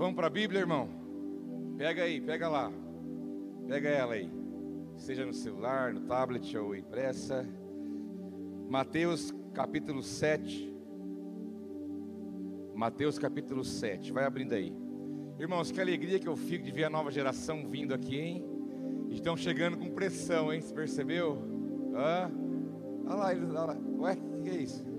Vamos para a Bíblia, irmão? Pega aí, pega lá. Pega ela aí. Seja no celular, no tablet ou impressa. Mateus capítulo 7. Mateus capítulo 7. Vai abrindo aí. Irmãos, que alegria que eu fico de ver a nova geração vindo aqui, hein? Estão chegando com pressão, hein? Você percebeu? Hã? Olha lá, olha lá. Ué, o que é isso?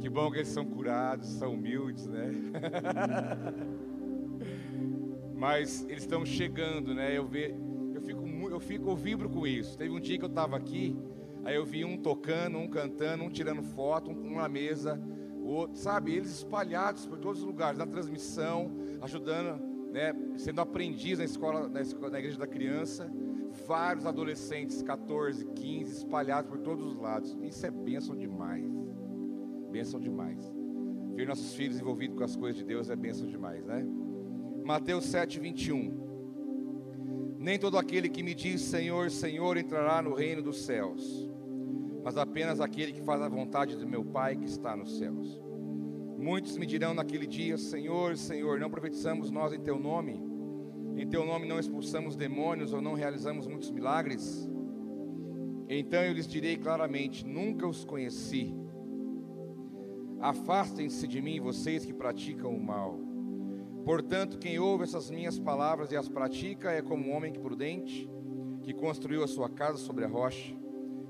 Que bom que eles são curados, são humildes, né? Mas eles estão chegando, né? Eu, ve, eu, fico, eu fico, eu vibro com isso. Teve um dia que eu estava aqui, aí eu vi um tocando, um cantando, um tirando foto, um na mesa, o outro, sabe? Eles espalhados por todos os lugares, na transmissão, ajudando, né? Sendo aprendiz na escola, na, escola, na igreja da criança. Vários adolescentes, 14, 15, espalhados por todos os lados. Isso é bênção demais. Bênção demais. Ver nossos filhos envolvidos com as coisas de Deus é bênção demais, né? Mateus 7, 21. Nem todo aquele que me diz Senhor, Senhor entrará no reino dos céus, mas apenas aquele que faz a vontade do meu Pai que está nos céus. Muitos me dirão naquele dia: Senhor, Senhor, não profetizamos nós em teu nome? Em teu nome não expulsamos demônios ou não realizamos muitos milagres? Então eu lhes direi claramente: Nunca os conheci. Afastem-se de mim, vocês que praticam o mal. Portanto, quem ouve essas minhas palavras e as pratica é como um homem prudente que construiu a sua casa sobre a rocha.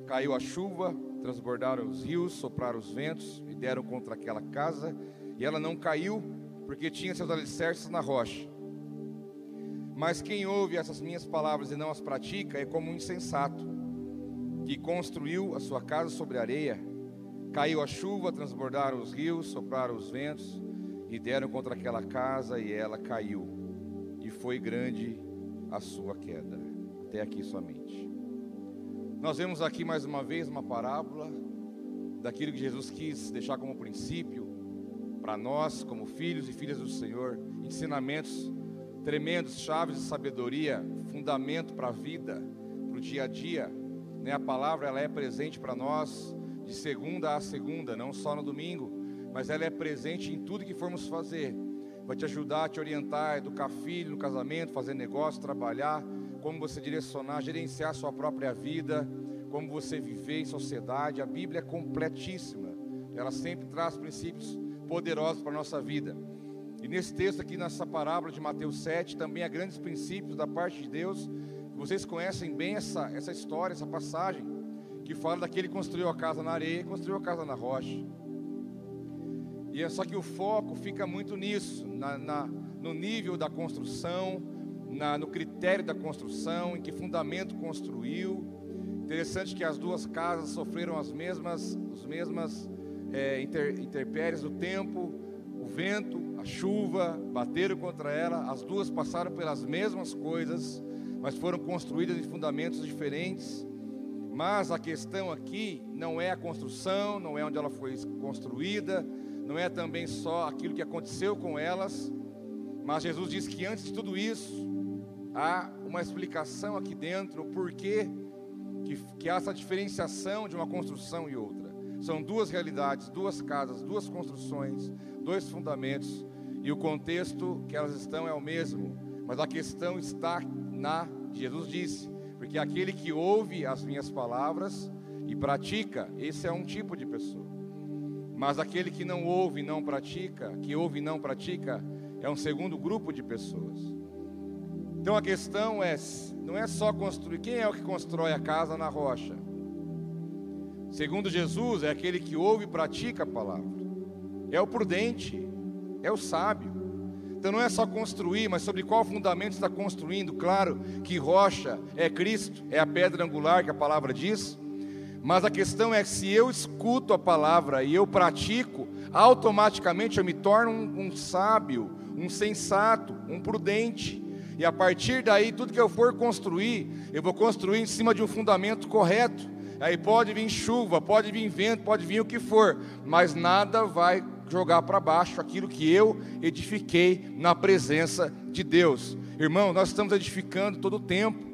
Caiu a chuva, transbordaram os rios, sopraram os ventos e deram contra aquela casa, e ela não caiu, porque tinha seus alicerces na rocha. Mas quem ouve essas minhas palavras e não as pratica é como um insensato que construiu a sua casa sobre a areia. Caiu a chuva, transbordaram os rios, sopraram os ventos e deram contra aquela casa e ela caiu. E foi grande a sua queda. Até aqui somente. Nós vemos aqui mais uma vez uma parábola daquilo que Jesus quis deixar como princípio para nós, como filhos e filhas do Senhor, ensinamentos tremendos, chaves de sabedoria, fundamento para a vida, para o dia a dia. Né? A palavra ela é presente para nós de segunda a segunda, não só no domingo, mas ela é presente em tudo que formos fazer. Vai te ajudar, te orientar, educar filho no casamento, fazer negócio, trabalhar, como você direcionar, gerenciar sua própria vida, como você viver em sociedade. A Bíblia é completíssima. Ela sempre traz princípios poderosos para a nossa vida. E nesse texto aqui, nessa parábola de Mateus 7, também há grandes princípios da parte de Deus. Vocês conhecem bem essa, essa história, essa passagem que fala daquele que construiu a casa na areia e construiu a casa na rocha. E é só que o foco fica muito nisso, na, na no nível da construção, na, no critério da construção, em que fundamento construiu. Interessante que as duas casas sofreram as mesmas, as mesmas é, inter, interpéries do tempo, o vento, a chuva, bateram contra ela, as duas passaram pelas mesmas coisas, mas foram construídas em fundamentos diferentes. Mas a questão aqui não é a construção, não é onde ela foi construída, não é também só aquilo que aconteceu com elas, mas Jesus diz que antes de tudo isso, há uma explicação aqui dentro, o porquê que, que há essa diferenciação de uma construção e outra. São duas realidades, duas casas, duas construções, dois fundamentos, e o contexto que elas estão é o mesmo, mas a questão está na, Jesus disse, porque aquele que ouve as minhas palavras e pratica, esse é um tipo de pessoa. Mas aquele que não ouve e não pratica, que ouve e não pratica, é um segundo grupo de pessoas. Então a questão é, não é só construir, quem é o que constrói a casa na rocha? Segundo Jesus, é aquele que ouve e pratica a palavra. É o prudente, é o sábio. Então não é só construir, mas sobre qual fundamento está construindo. Claro que rocha é Cristo, é a pedra angular que a palavra diz. Mas a questão é que se eu escuto a palavra e eu pratico, automaticamente eu me torno um, um sábio, um sensato, um prudente. E a partir daí, tudo que eu for construir, eu vou construir em cima de um fundamento correto. Aí pode vir chuva, pode vir vento, pode vir o que for, mas nada vai jogar para baixo aquilo que eu edifiquei na presença de Deus. Irmão, nós estamos edificando todo o tempo.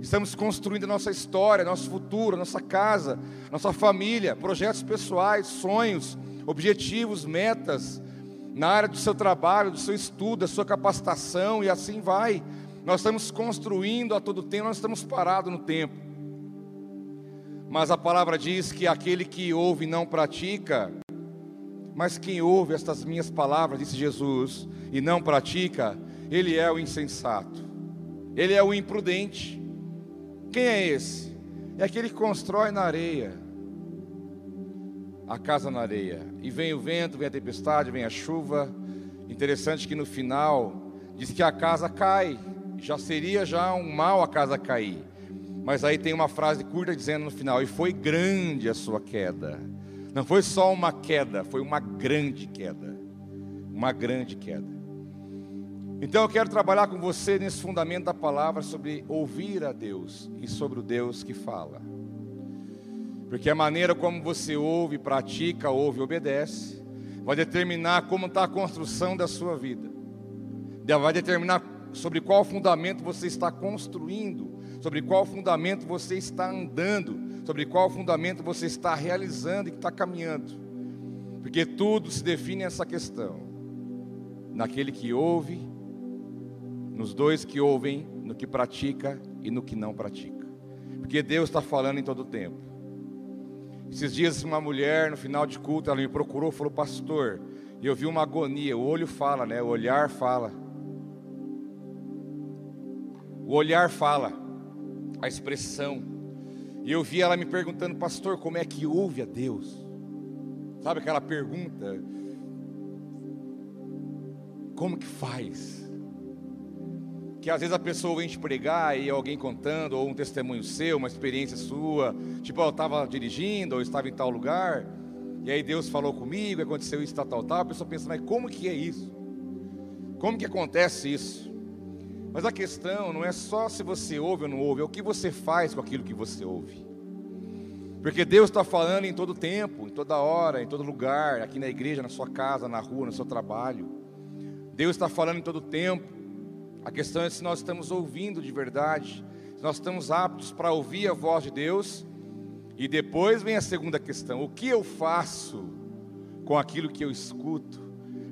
Estamos construindo a nossa história, nosso futuro, nossa casa, nossa família, projetos pessoais, sonhos, objetivos, metas. na área do seu trabalho, do seu estudo, da sua capacitação e assim vai. Nós estamos construindo a todo tempo, nós estamos parados no tempo. Mas a palavra diz que aquele que ouve e não pratica, mas quem ouve estas minhas palavras, disse Jesus, e não pratica, ele é o insensato, ele é o imprudente. Quem é esse? É aquele que constrói na areia, a casa na areia, e vem o vento, vem a tempestade, vem a chuva. Interessante que no final diz que a casa cai, já seria já um mal a casa cair. Mas aí tem uma frase curta dizendo no final: E foi grande a sua queda. Não foi só uma queda, foi uma grande queda. Uma grande queda. Então eu quero trabalhar com você nesse fundamento da palavra sobre ouvir a Deus e sobre o Deus que fala. Porque a maneira como você ouve, pratica, ouve obedece, vai determinar como está a construção da sua vida. Vai determinar sobre qual fundamento você está construindo, sobre qual fundamento você está andando sobre qual fundamento você está realizando e está caminhando. Porque tudo se define nessa questão. Naquele que ouve, nos dois que ouvem, no que pratica e no que não pratica. Porque Deus está falando em todo o tempo. Esses dias uma mulher no final de culto, ela me procurou, falou, pastor, e eu vi uma agonia, o olho fala, né? O olhar fala. O olhar fala, a expressão. E eu vi ela me perguntando, pastor, como é que ouve a Deus? Sabe aquela pergunta? Como que faz? Que às vezes a pessoa vem te pregar e alguém contando, ou um testemunho seu, uma experiência sua, tipo, eu estava dirigindo, ou estava em tal lugar, e aí Deus falou comigo, aconteceu isso, tal, tal, tal. A pessoa pensa, mas como que é isso? Como que acontece isso? Mas a questão não é só se você ouve ou não ouve, é o que você faz com aquilo que você ouve. Porque Deus está falando em todo tempo, em toda hora, em todo lugar, aqui na igreja, na sua casa, na rua, no seu trabalho. Deus está falando em todo tempo. A questão é se nós estamos ouvindo de verdade, se nós estamos aptos para ouvir a voz de Deus. E depois vem a segunda questão: o que eu faço com aquilo que eu escuto?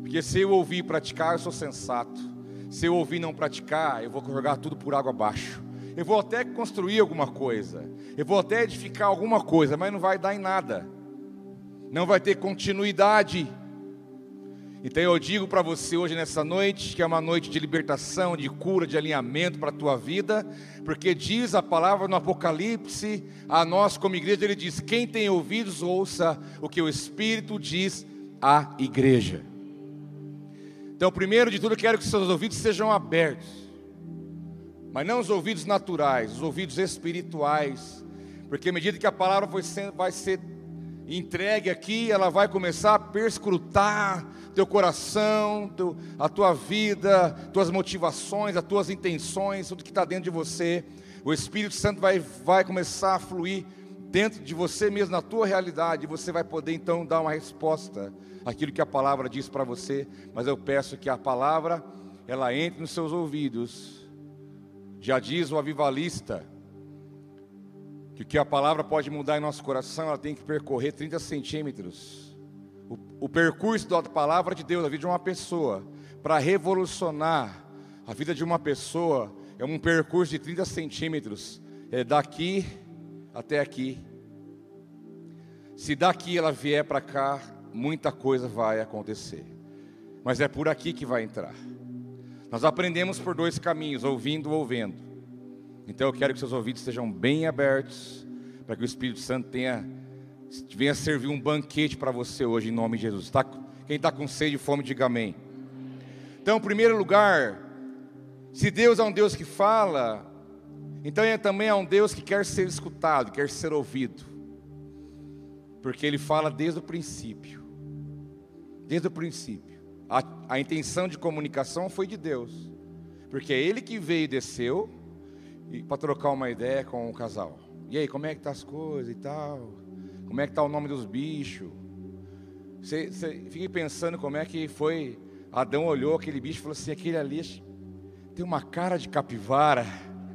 Porque se eu ouvir e praticar, eu sou sensato. Se eu ouvir não praticar, eu vou jogar tudo por água abaixo. Eu vou até construir alguma coisa. Eu vou até edificar alguma coisa, mas não vai dar em nada. Não vai ter continuidade. Então eu digo para você hoje nessa noite que é uma noite de libertação, de cura, de alinhamento para a tua vida, porque diz a palavra no Apocalipse a nós como igreja, ele diz: "Quem tem ouvidos ouça o que o Espírito diz à igreja". Então, primeiro de tudo, quero que seus ouvidos sejam abertos, mas não os ouvidos naturais, os ouvidos espirituais, porque à medida que a palavra vai ser entregue aqui, ela vai começar a perscrutar teu coração, teu, a tua vida, tuas motivações, as tuas intenções, tudo que está dentro de você. O Espírito Santo vai, vai começar a fluir dentro de você mesmo, na tua realidade, você vai poder então dar uma resposta aquilo que a palavra diz para você, mas eu peço que a palavra ela entre nos seus ouvidos. Já diz o avivalista que o que a palavra pode mudar em nosso coração, ela tem que percorrer 30 centímetros. O, o percurso da palavra de Deus, a vida de uma pessoa, para revolucionar a vida de uma pessoa, é um percurso de 30 centímetros, é daqui até aqui. Se daqui ela vier para cá, muita coisa vai acontecer. Mas é por aqui que vai entrar. Nós aprendemos por dois caminhos, ouvindo ou ouvendo. Então eu quero que seus ouvidos estejam bem abertos, para que o Espírito Santo tenha, venha servir um banquete para você hoje, em nome de Jesus. Tá, quem está com sede e fome, diga amém. Então, em primeiro lugar, se Deus é um Deus que fala, então ele também é um Deus que quer ser escutado, quer ser ouvido. Porque ele fala desde o princípio desde o princípio. A, a intenção de comunicação foi de Deus, porque é Ele que veio e desceu para trocar uma ideia com o casal. E aí, como é que tá as coisas e tal? Como é que tá o nome dos bichos? Você, você fica pensando como é que foi. Adão olhou aquele bicho e falou assim: aquele ali tem uma cara de capivara.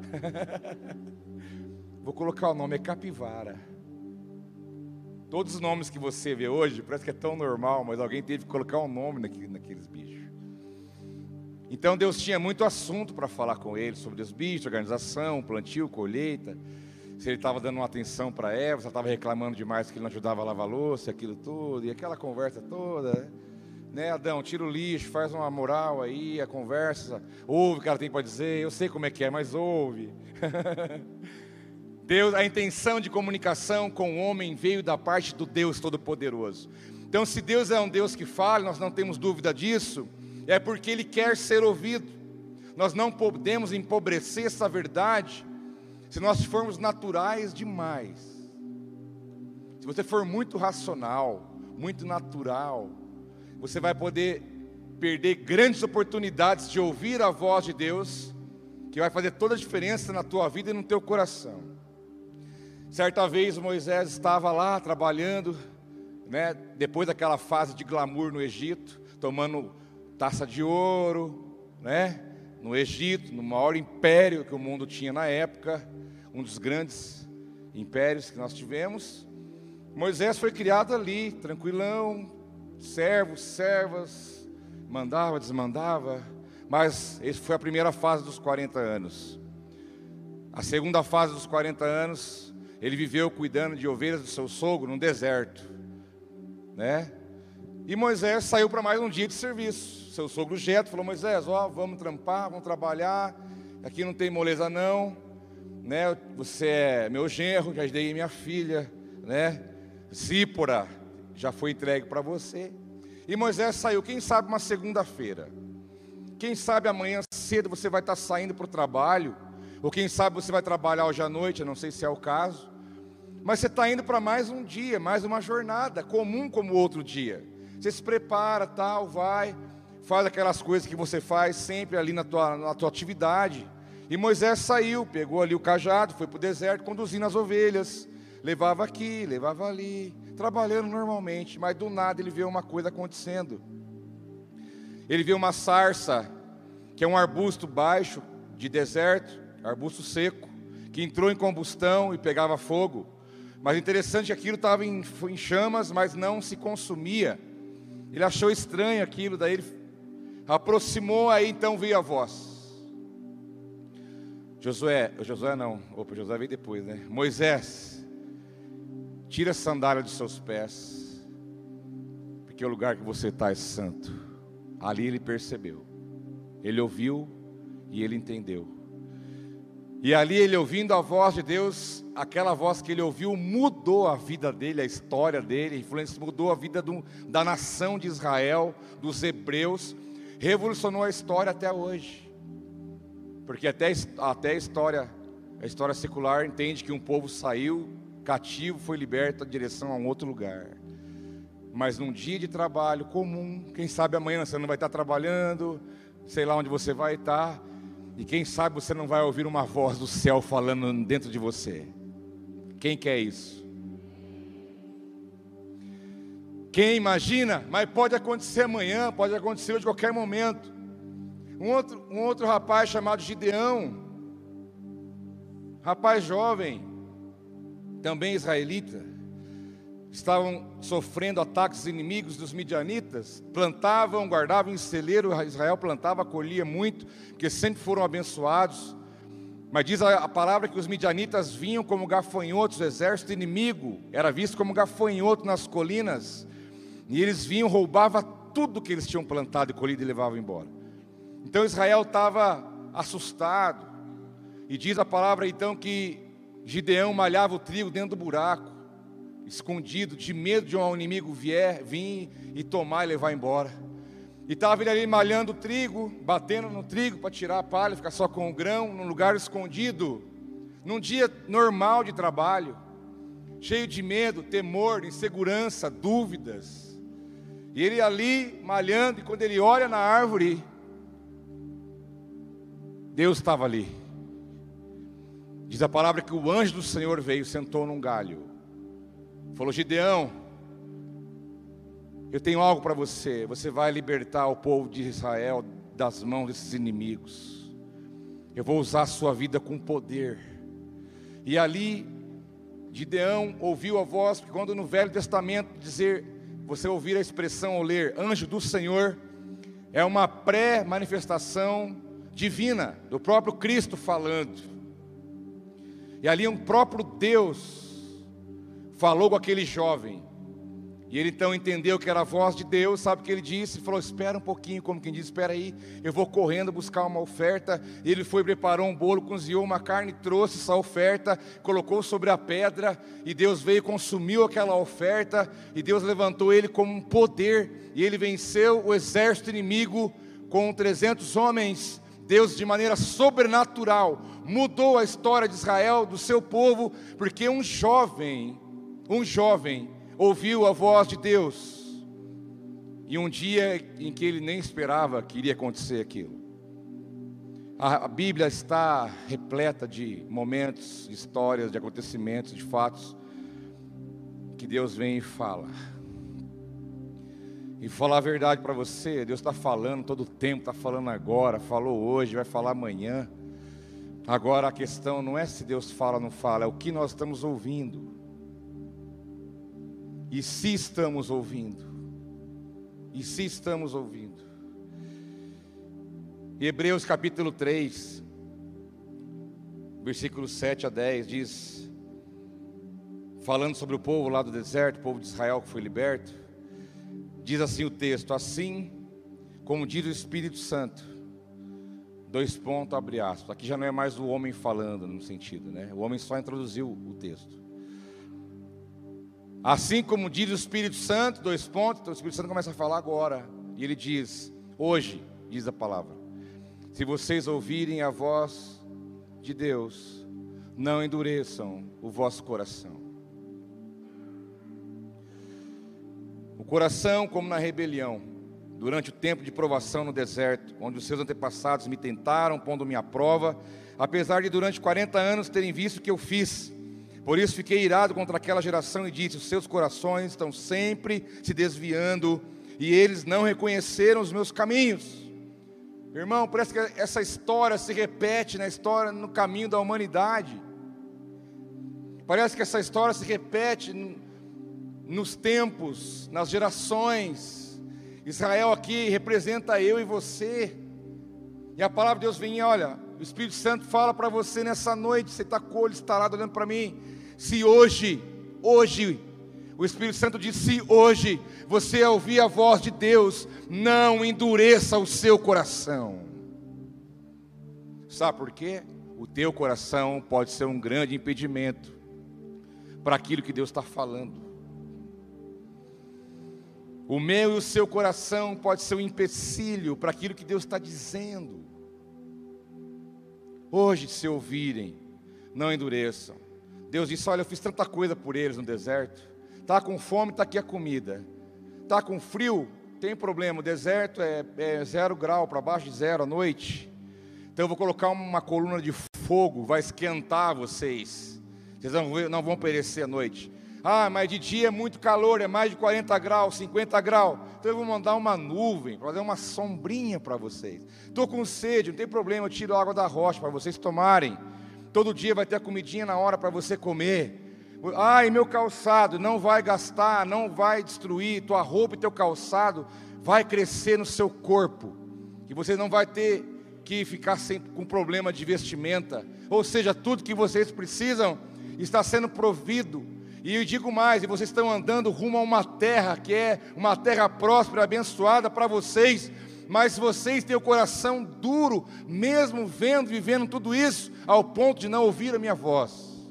Vou colocar o nome, é capivara. Todos os nomes que você vê hoje, parece que é tão normal, mas alguém teve que colocar um nome naqueles bichos. Então Deus tinha muito assunto para falar com ele sobre os bichos, organização, plantio, colheita. Se ele estava dando uma atenção para Eva, se ela estava reclamando demais que ele não ajudava a lavar louça, aquilo tudo, e aquela conversa toda. Né, Adão, tira o lixo, faz uma moral aí, a conversa, ouve o que tem para dizer, eu sei como é que é, mas ouve. Deus, a intenção de comunicação com o homem veio da parte do Deus Todo-Poderoso. Então, se Deus é um Deus que fala, nós não temos dúvida disso, é porque Ele quer ser ouvido. Nós não podemos empobrecer essa verdade se nós formos naturais demais. Se você for muito racional, muito natural, você vai poder perder grandes oportunidades de ouvir a voz de Deus, que vai fazer toda a diferença na tua vida e no teu coração. Certa vez Moisés estava lá trabalhando, né, depois daquela fase de glamour no Egito, tomando taça de ouro, né, no Egito, no maior império que o mundo tinha na época, um dos grandes impérios que nós tivemos. Moisés foi criado ali, tranquilão, servos, servas, mandava, desmandava, mas essa foi a primeira fase dos 40 anos. A segunda fase dos 40 anos, ele viveu cuidando de ovelhas do seu sogro no deserto, né? E Moisés saiu para mais um dia de serviço. Seu sogro Jeto falou: Moisés, ó, vamos trampar, vamos trabalhar. Aqui não tem moleza não, né? Você é meu genro, já dei minha filha, né? Zípora já foi entregue para você. E Moisés saiu, quem sabe uma segunda-feira. Quem sabe amanhã cedo você vai estar saindo para o trabalho ou quem sabe você vai trabalhar hoje à noite, eu não sei se é o caso. Mas você está indo para mais um dia, mais uma jornada, comum como outro dia. Você se prepara, tal, vai, faz aquelas coisas que você faz sempre ali na tua, na tua atividade. E Moisés saiu, pegou ali o cajado, foi para o deserto, conduzindo as ovelhas. Levava aqui, levava ali, trabalhando normalmente, mas do nada ele vê uma coisa acontecendo. Ele vê uma sarça, que é um arbusto baixo de deserto, arbusto seco, que entrou em combustão e pegava fogo. Mas interessante, aquilo estava em, em chamas, mas não se consumia. Ele achou estranho aquilo, daí ele aproximou, aí então veio a voz. Josué, Josué não, opa, Josué veio depois, né? Moisés, tira a sandália dos seus pés, porque o lugar que você está é santo. Ali ele percebeu, ele ouviu e ele entendeu. E ali ele ouvindo a voz de Deus, aquela voz que ele ouviu mudou a vida dele, a história dele, mudou a vida do, da nação de Israel, dos hebreus, revolucionou a história até hoje. Porque até, até a história, a história secular entende que um povo saiu cativo, foi liberto em direção a um outro lugar. Mas num dia de trabalho comum, quem sabe amanhã você não vai estar trabalhando, sei lá onde você vai estar, e quem sabe você não vai ouvir uma voz do céu falando dentro de você. Quem quer isso? Quem imagina? Mas pode acontecer amanhã, pode acontecer hoje, qualquer momento. Um outro, um outro rapaz chamado Gideão, rapaz jovem, também israelita, estavam sofrendo ataques inimigos dos midianitas, plantavam, guardavam em celeiro, Israel plantava, colhia muito, porque sempre foram abençoados. Mas diz a, palavra que os midianitas vinham como gafanhotos, o exército inimigo era visto como gafanhoto nas colinas, e eles vinham, roubava tudo que eles tinham plantado e colhido e levavam embora. Então Israel estava assustado, e diz a palavra então que Gideão malhava o trigo dentro do buraco escondido, de medo de um inimigo vier, vir e tomar e levar embora. E estava ele ali malhando o trigo, batendo no trigo para tirar a palha, ficar só com o grão, num lugar escondido, num dia normal de trabalho, cheio de medo, temor, insegurança, dúvidas. E ele ali malhando, e quando ele olha na árvore, Deus estava ali. Diz a palavra que o anjo do Senhor veio, sentou num galho. Falou: Gideão, eu tenho algo para você. Você vai libertar o povo de Israel das mãos desses inimigos. Eu vou usar a sua vida com poder. E ali, Gideão ouviu a voz, porque quando no Velho Testamento dizer, você ouvir a expressão ou ler anjo do Senhor, é uma pré-manifestação divina, do próprio Cristo falando. E ali um próprio Deus falou com aquele jovem. E ele então entendeu que era a voz de Deus, sabe o que ele disse? Ele falou: Espera um pouquinho, como quem diz, espera aí, eu vou correndo buscar uma oferta. Ele foi, preparou um bolo, cozinhou uma carne, trouxe essa oferta, colocou sobre a pedra, e Deus veio, consumiu aquela oferta, e Deus levantou ele como um poder, e ele venceu o exército inimigo com 300 homens. Deus, de maneira sobrenatural, mudou a história de Israel, do seu povo, porque um jovem, um jovem, ouviu a voz de Deus. E um dia em que ele nem esperava que iria acontecer aquilo. A Bíblia está repleta de momentos, histórias, de acontecimentos, de fatos que Deus vem e fala. E falar a verdade para você, Deus está falando todo o tempo, está falando agora, falou hoje, vai falar amanhã. Agora a questão não é se Deus fala ou não fala, é o que nós estamos ouvindo. E se estamos ouvindo, e se estamos ouvindo. Hebreus capítulo 3, versículos 7 a 10 diz, falando sobre o povo lá do deserto, o povo de Israel que foi liberto, diz assim o texto: Assim como diz o Espírito Santo, dois pontos, abre aspas. Aqui já não é mais o homem falando no sentido, né? O homem só introduziu o texto. Assim como diz o Espírito Santo, dois pontos, então o Espírito Santo começa a falar agora. E ele diz: Hoje, diz a palavra, se vocês ouvirem a voz de Deus, não endureçam o vosso coração. Coração, como na rebelião, durante o tempo de provação no deserto, onde os seus antepassados me tentaram, pondo-me à prova, apesar de durante 40 anos terem visto o que eu fiz por isso fiquei irado contra aquela geração e disse: Os seus corações estão sempre se desviando e eles não reconheceram os meus caminhos. Irmão, parece que essa história se repete na história, no caminho da humanidade. Parece que essa história se repete nos tempos, nas gerações. Israel aqui representa eu e você. E a palavra de Deus vem, olha, o Espírito Santo fala para você nessa noite, você está com o olho olhando para mim. Se hoje, hoje, o Espírito Santo diz: se hoje você ouvir a voz de Deus, não endureça o seu coração. Sabe por quê? O teu coração pode ser um grande impedimento para aquilo que Deus está falando. O meu e o seu coração pode ser um empecilho para aquilo que Deus está dizendo. Hoje, se ouvirem, não endureçam. Deus disse: Olha, eu fiz tanta coisa por eles no deserto. Tá com fome, está aqui a comida. Tá com frio, tem problema. O deserto é, é zero grau para baixo de zero à noite. Então eu vou colocar uma coluna de fogo, vai esquentar vocês. Vocês não vão perecer à noite. Ah, mas de dia é muito calor, é mais de 40 graus, 50 graus. Então eu vou mandar uma nuvem, fazer uma sombrinha para vocês. Estou com sede, não tem problema, eu tiro a água da rocha para vocês tomarem. Todo dia vai ter a comidinha na hora para você comer. Ai, meu calçado não vai gastar, não vai destruir. Tua roupa e teu calçado vai crescer no seu corpo. E você não vai ter que ficar sempre com problema de vestimenta. Ou seja, tudo que vocês precisam está sendo provido. E eu digo mais, e vocês estão andando rumo a uma terra que é uma terra próspera, abençoada para vocês, mas vocês têm o coração duro, mesmo vendo, vivendo tudo isso, ao ponto de não ouvir a minha voz.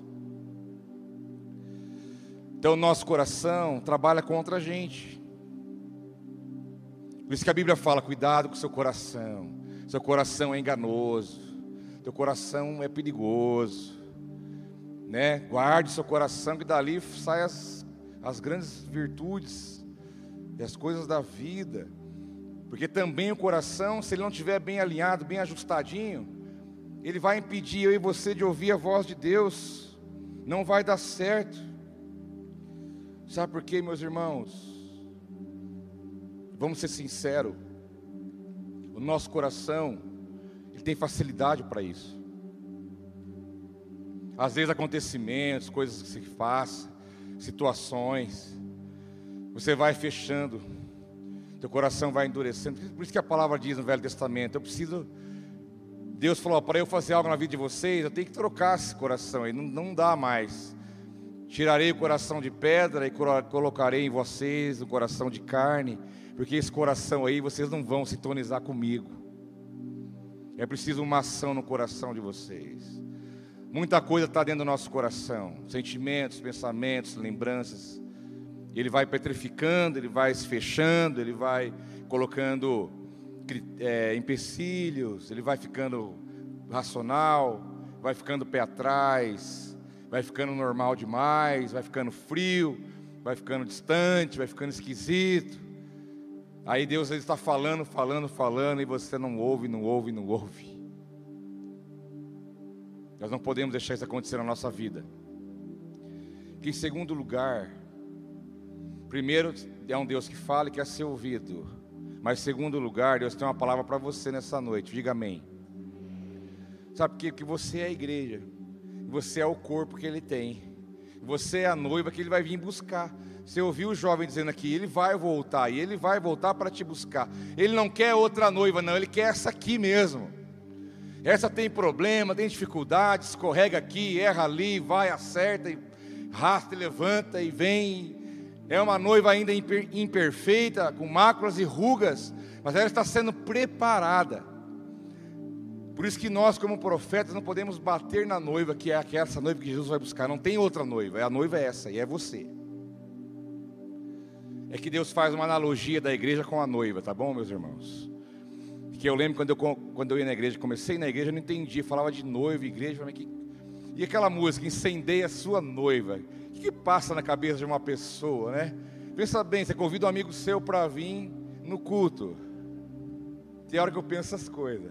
Então, nosso coração trabalha contra a gente. Por isso que a Bíblia fala: cuidado com o seu coração. Seu coração é enganoso, teu coração é perigoso, né? Guarde seu coração, que dali saem as, as grandes virtudes e as coisas da vida. Porque também o coração, se ele não estiver bem alinhado, bem ajustadinho, ele vai impedir eu e você de ouvir a voz de Deus. Não vai dar certo. Sabe por quê, meus irmãos? Vamos ser sinceros. O nosso coração, ele tem facilidade para isso. Às vezes acontecimentos, coisas que se faça, situações, você vai fechando, teu coração vai endurecendo. Por isso que a palavra diz no Velho Testamento: eu preciso. Deus falou: para eu fazer algo na vida de vocês, eu tenho que trocar esse coração aí, não, não dá mais. Tirarei o coração de pedra e colocarei em vocês o coração de carne, porque esse coração aí vocês não vão sintonizar comigo. É preciso uma ação no coração de vocês. Muita coisa está dentro do nosso coração, sentimentos, pensamentos, lembranças. Ele vai petrificando, ele vai se fechando, ele vai colocando é, empecilhos, ele vai ficando racional, vai ficando pé atrás, vai ficando normal demais, vai ficando frio, vai ficando distante, vai ficando esquisito. Aí Deus está falando, falando, falando, e você não ouve, não ouve, não ouve. Nós não podemos deixar isso acontecer na nossa vida. Que em segundo lugar, primeiro é um Deus que fala e quer ser ouvido. Mas segundo lugar, Deus tem uma palavra para você nessa noite. Diga amém. Sabe por quê? Porque você é a igreja. Você é o corpo que ele tem. Você é a noiva que ele vai vir buscar. Você ouviu o jovem dizendo aqui, ele vai voltar, e ele vai voltar para te buscar. Ele não quer outra noiva, não, ele quer essa aqui mesmo. Essa tem problema, tem dificuldade, escorrega aqui, erra ali, vai, acerta, e rasta e levanta e vem. É uma noiva ainda imperfeita, com máculas e rugas, mas ela está sendo preparada. Por isso que nós, como profetas, não podemos bater na noiva, que é essa noiva que Jesus vai buscar. Não tem outra noiva, a noiva é essa, e é você. É que Deus faz uma analogia da igreja com a noiva, tá bom, meus irmãos? Que eu lembro quando eu, quando eu ia na igreja, comecei na igreja, eu não entendia, falava de noiva, igreja, falei, que... e aquela música, incendeia a sua noiva. O que, que passa na cabeça de uma pessoa, né? Pensa bem, você convida um amigo seu para vir no culto. Tem hora que eu penso essas coisas.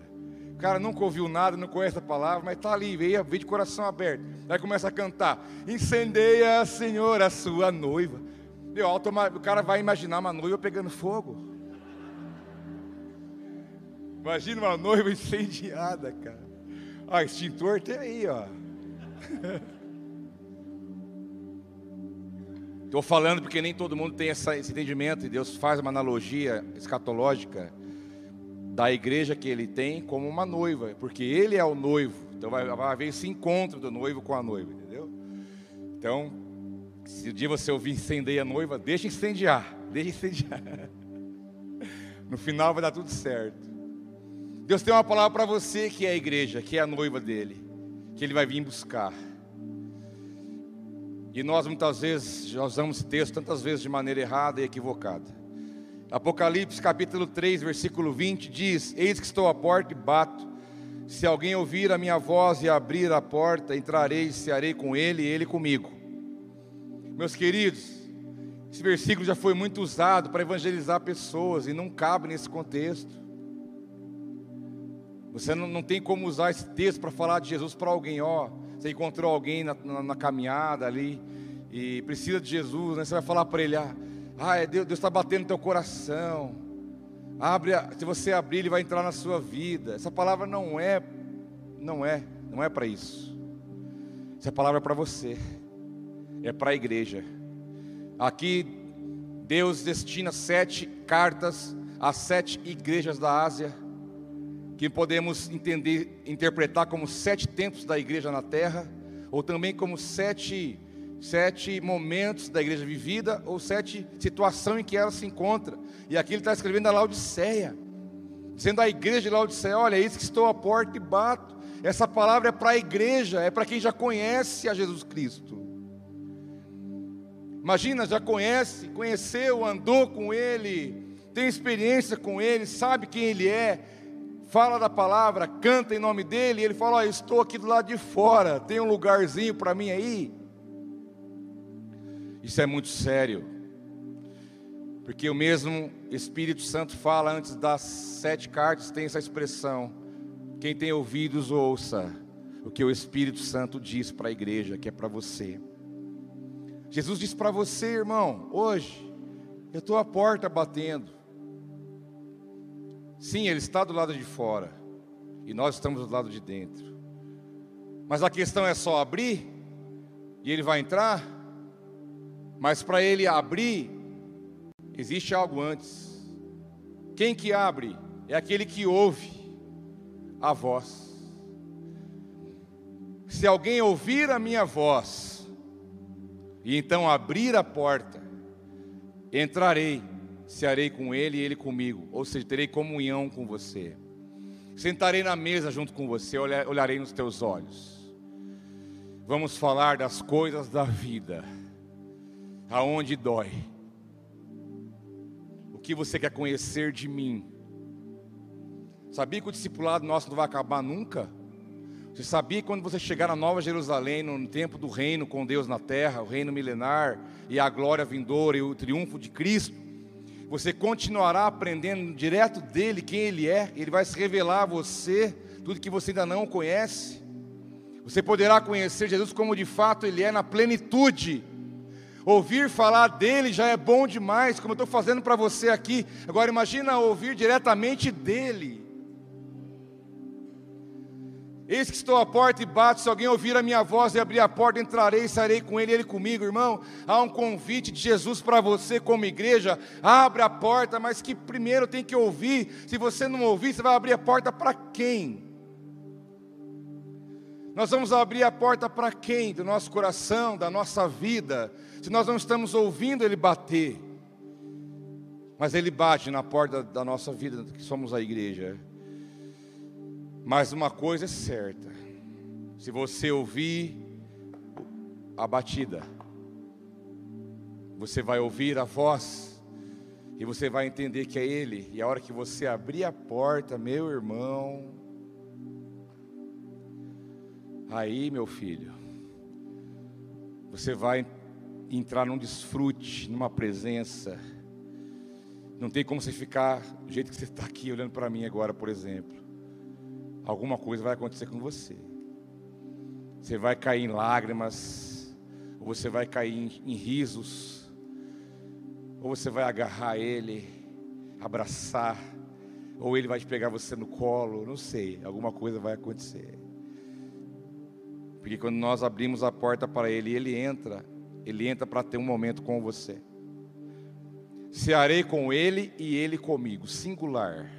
O cara nunca ouviu nada, não conhece a palavra, mas está ali, veio, veio de coração aberto. Aí começa a cantar: Incendeia, Senhor, a sua noiva. Meu, o cara vai imaginar uma noiva pegando fogo. Imagina uma noiva incendiada, cara. Ah, extintor tem aí, ó. Estou falando porque nem todo mundo tem essa, esse entendimento, e Deus faz uma analogia escatológica da igreja que ele tem como uma noiva, porque ele é o noivo. Então vai, vai haver esse encontro do noivo com a noiva, entendeu? Então, se o dia você ouvir incendeia a noiva, deixa incendiar, deixa incendiar. No final vai dar tudo certo. Deus tem uma palavra para você que é a igreja, que é a noiva dele, que ele vai vir buscar. E nós muitas vezes já usamos esse texto tantas vezes de maneira errada e equivocada. Apocalipse capítulo 3, versículo 20 diz: Eis que estou à porta e bato. Se alguém ouvir a minha voz e abrir a porta, entrarei e cearei com ele e ele comigo. Meus queridos, esse versículo já foi muito usado para evangelizar pessoas e não cabe nesse contexto. Você não, não tem como usar esse texto para falar de Jesus para alguém, ó. Você encontrou alguém na, na, na, caminhada ali e precisa de Jesus, né? Você vai falar para ele, ah, ah, Deus está batendo no teu coração. Abre, se você abrir, ele vai entrar na sua vida. Essa palavra não é, não é, não é para isso. Essa palavra é para você. É para a igreja. Aqui Deus destina sete cartas às sete igrejas da Ásia, que podemos entender, interpretar como sete tempos da igreja na terra, ou também como sete sete momentos da igreja vivida ou sete situações em que ela se encontra. E aqui ele está escrevendo a Laodiceia, dizendo à igreja de Laodiceia: Olha, isso que estou à porta e bato. Essa palavra é para a igreja, é para quem já conhece a Jesus Cristo. Imagina, já conhece, conheceu, andou com Ele, tem experiência com Ele, sabe quem Ele é, fala da palavra, canta em nome dEle, e Ele fala: Olha, estou aqui do lado de fora, tem um lugarzinho para mim aí. Isso é muito sério. Porque o mesmo Espírito Santo fala antes das sete cartas, tem essa expressão: quem tem ouvidos, ouça o que o Espírito Santo diz para a igreja, que é para você. Jesus diz para você, irmão, hoje, eu estou à porta batendo. Sim, Ele está do lado de fora, e nós estamos do lado de dentro. Mas a questão é só abrir e ele vai entrar. Mas para ele abrir, existe algo antes. Quem que abre? É aquele que ouve a voz. Se alguém ouvir a minha voz e então abrir a porta, entrarei, cearei com ele e ele comigo, ou seja, terei comunhão com você. Sentarei na mesa junto com você, olharei nos teus olhos. Vamos falar das coisas da vida, aonde dói. O que você quer conhecer de mim? Sabia que o discipulado nosso não vai acabar nunca? Você sabia que quando você chegar na Nova Jerusalém, no tempo do reino com Deus na terra, o reino milenar e a glória vindoura e o triunfo de Cristo, você continuará aprendendo direto dele quem ele é, ele vai se revelar a você tudo que você ainda não conhece. Você poderá conhecer Jesus como de fato ele é na plenitude. Ouvir falar dele já é bom demais, como eu estou fazendo para você aqui. Agora imagina ouvir diretamente dele. Eis que estou à porta e bato, se alguém ouvir a minha voz e abrir a porta, entrarei estarei com ele, ele comigo, irmão. Há um convite de Jesus para você como igreja, abre a porta, mas que primeiro tem que ouvir. Se você não ouvir, você vai abrir a porta para quem? Nós vamos abrir a porta para quem? Do nosso coração, da nossa vida. Se nós não estamos ouvindo ele bater, mas ele bate na porta da nossa vida, que somos a igreja. Mas uma coisa é certa: se você ouvir a batida, você vai ouvir a voz, e você vai entender que é Ele, e a hora que você abrir a porta, meu irmão, aí, meu filho, você vai entrar num desfrute, numa presença. Não tem como você ficar do jeito que você está aqui olhando para mim agora, por exemplo alguma coisa vai acontecer com você. Você vai cair em lágrimas, ou você vai cair em, em risos, ou você vai agarrar ele, abraçar, ou ele vai pegar você no colo, não sei, alguma coisa vai acontecer. Porque quando nós abrimos a porta para ele, ele entra, ele entra para ter um momento com você. Cearei com ele e ele comigo, singular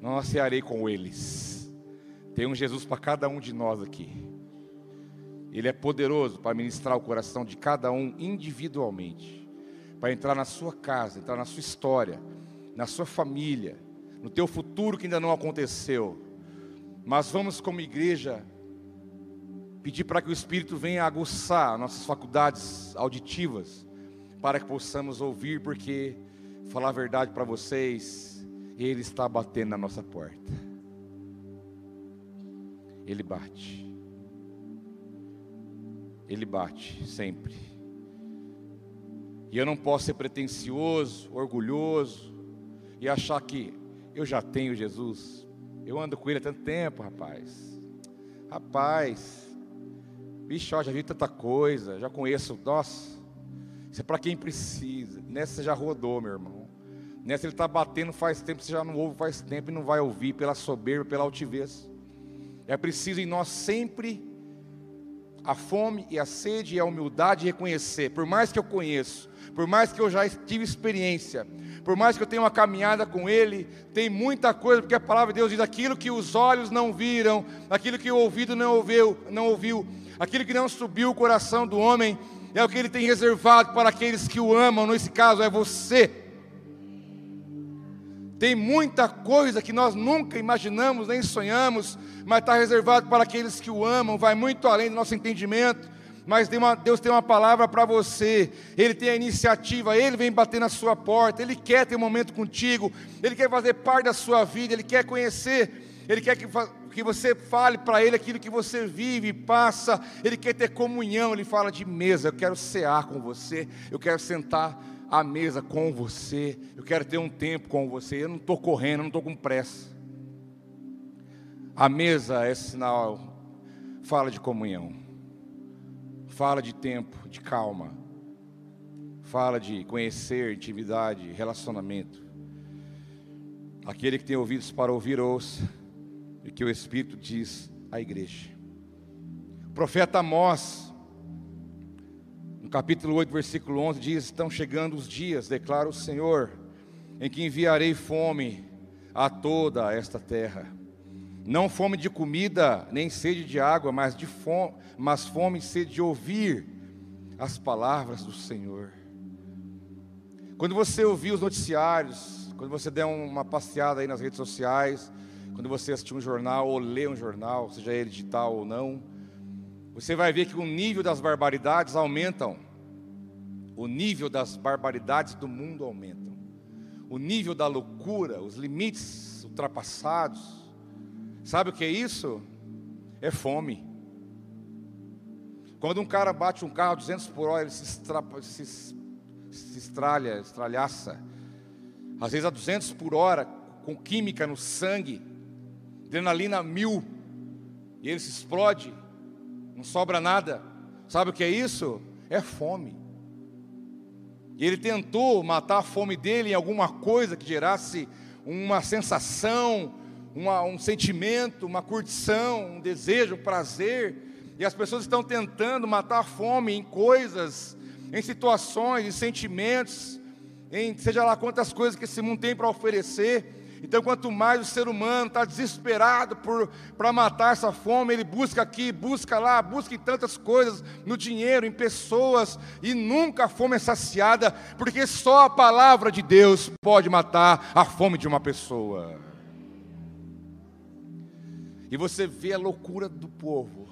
não ansiarei com eles. Tem um Jesus para cada um de nós aqui. Ele é poderoso para ministrar o coração de cada um individualmente, para entrar na sua casa, entrar na sua história, na sua família, no teu futuro que ainda não aconteceu. Mas vamos como igreja pedir para que o Espírito venha aguçar nossas faculdades auditivas, para que possamos ouvir, porque falar a verdade para vocês, ele está batendo na nossa porta. Ele bate. Ele bate sempre. E eu não posso ser pretensioso, orgulhoso e achar que eu já tenho Jesus. Eu ando com ele há tanto tempo, rapaz. Rapaz, bicho, ó, já vi tanta coisa, já conheço. Nossa, isso é para quem precisa. Nessa já rodou, meu irmão. Nessa ele está batendo faz tempo, você já não ouve faz tempo e não vai ouvir pela soberba, pela altivez. É preciso em nós sempre a fome e a sede e a humildade reconhecer, por mais que eu conheço, por mais que eu já tive experiência, por mais que eu tenha uma caminhada com Ele, tem muita coisa, porque a palavra de Deus diz aquilo que os olhos não viram, aquilo que o ouvido não ouviu, não ouviu, aquilo que não subiu o coração do homem, é o que Ele tem reservado para aqueles que o amam, nesse caso é você. Tem muita coisa que nós nunca imaginamos, nem sonhamos, mas está reservado para aqueles que o amam, vai muito além do nosso entendimento. Mas Deus tem uma palavra para você, Ele tem a iniciativa, Ele vem bater na sua porta, Ele quer ter um momento contigo, Ele quer fazer parte da sua vida, Ele quer conhecer, Ele quer que, que você fale para Ele aquilo que você vive, passa, Ele quer ter comunhão, Ele fala de mesa, eu quero cear com você, eu quero sentar à mesa com você, eu quero ter um tempo com você, eu não estou correndo, eu não estou com pressa. A mesa é sinal, fala de comunhão, fala de tempo, de calma, fala de conhecer, intimidade, relacionamento. Aquele que tem ouvidos para ouvir, ouça, e que o Espírito diz à igreja. profeta Amós, no capítulo 8, versículo 11, diz: Estão chegando os dias, declara o Senhor, em que enviarei fome a toda esta terra. Não fome de comida, nem sede de água, mas, de fome, mas fome e sede de ouvir as palavras do Senhor. Quando você ouvir os noticiários, quando você der uma passeada aí nas redes sociais, quando você assistir um jornal ou ler um jornal, seja ele digital ou não, você vai ver que o nível das barbaridades aumentam. O nível das barbaridades do mundo aumentam. O nível da loucura, os limites ultrapassados. Sabe o que é isso? É fome. Quando um cara bate um carro a 200 por hora, ele se, estrapa, se, se estralha, estralhaça. Às vezes a 200 por hora, com química no sangue, adrenalina mil, e ele se explode não sobra nada. Sabe o que é isso? É fome. E ele tentou matar a fome dele em alguma coisa que gerasse uma sensação, uma, um sentimento, uma curtição, um desejo, um prazer. E as pessoas estão tentando matar a fome em coisas, em situações, em sentimentos, em seja lá quantas coisas que esse mundo tem para oferecer. Então, quanto mais o ser humano está desesperado para matar essa fome, ele busca aqui, busca lá, busca em tantas coisas, no dinheiro, em pessoas, e nunca a fome é saciada, porque só a palavra de Deus pode matar a fome de uma pessoa. E você vê a loucura do povo,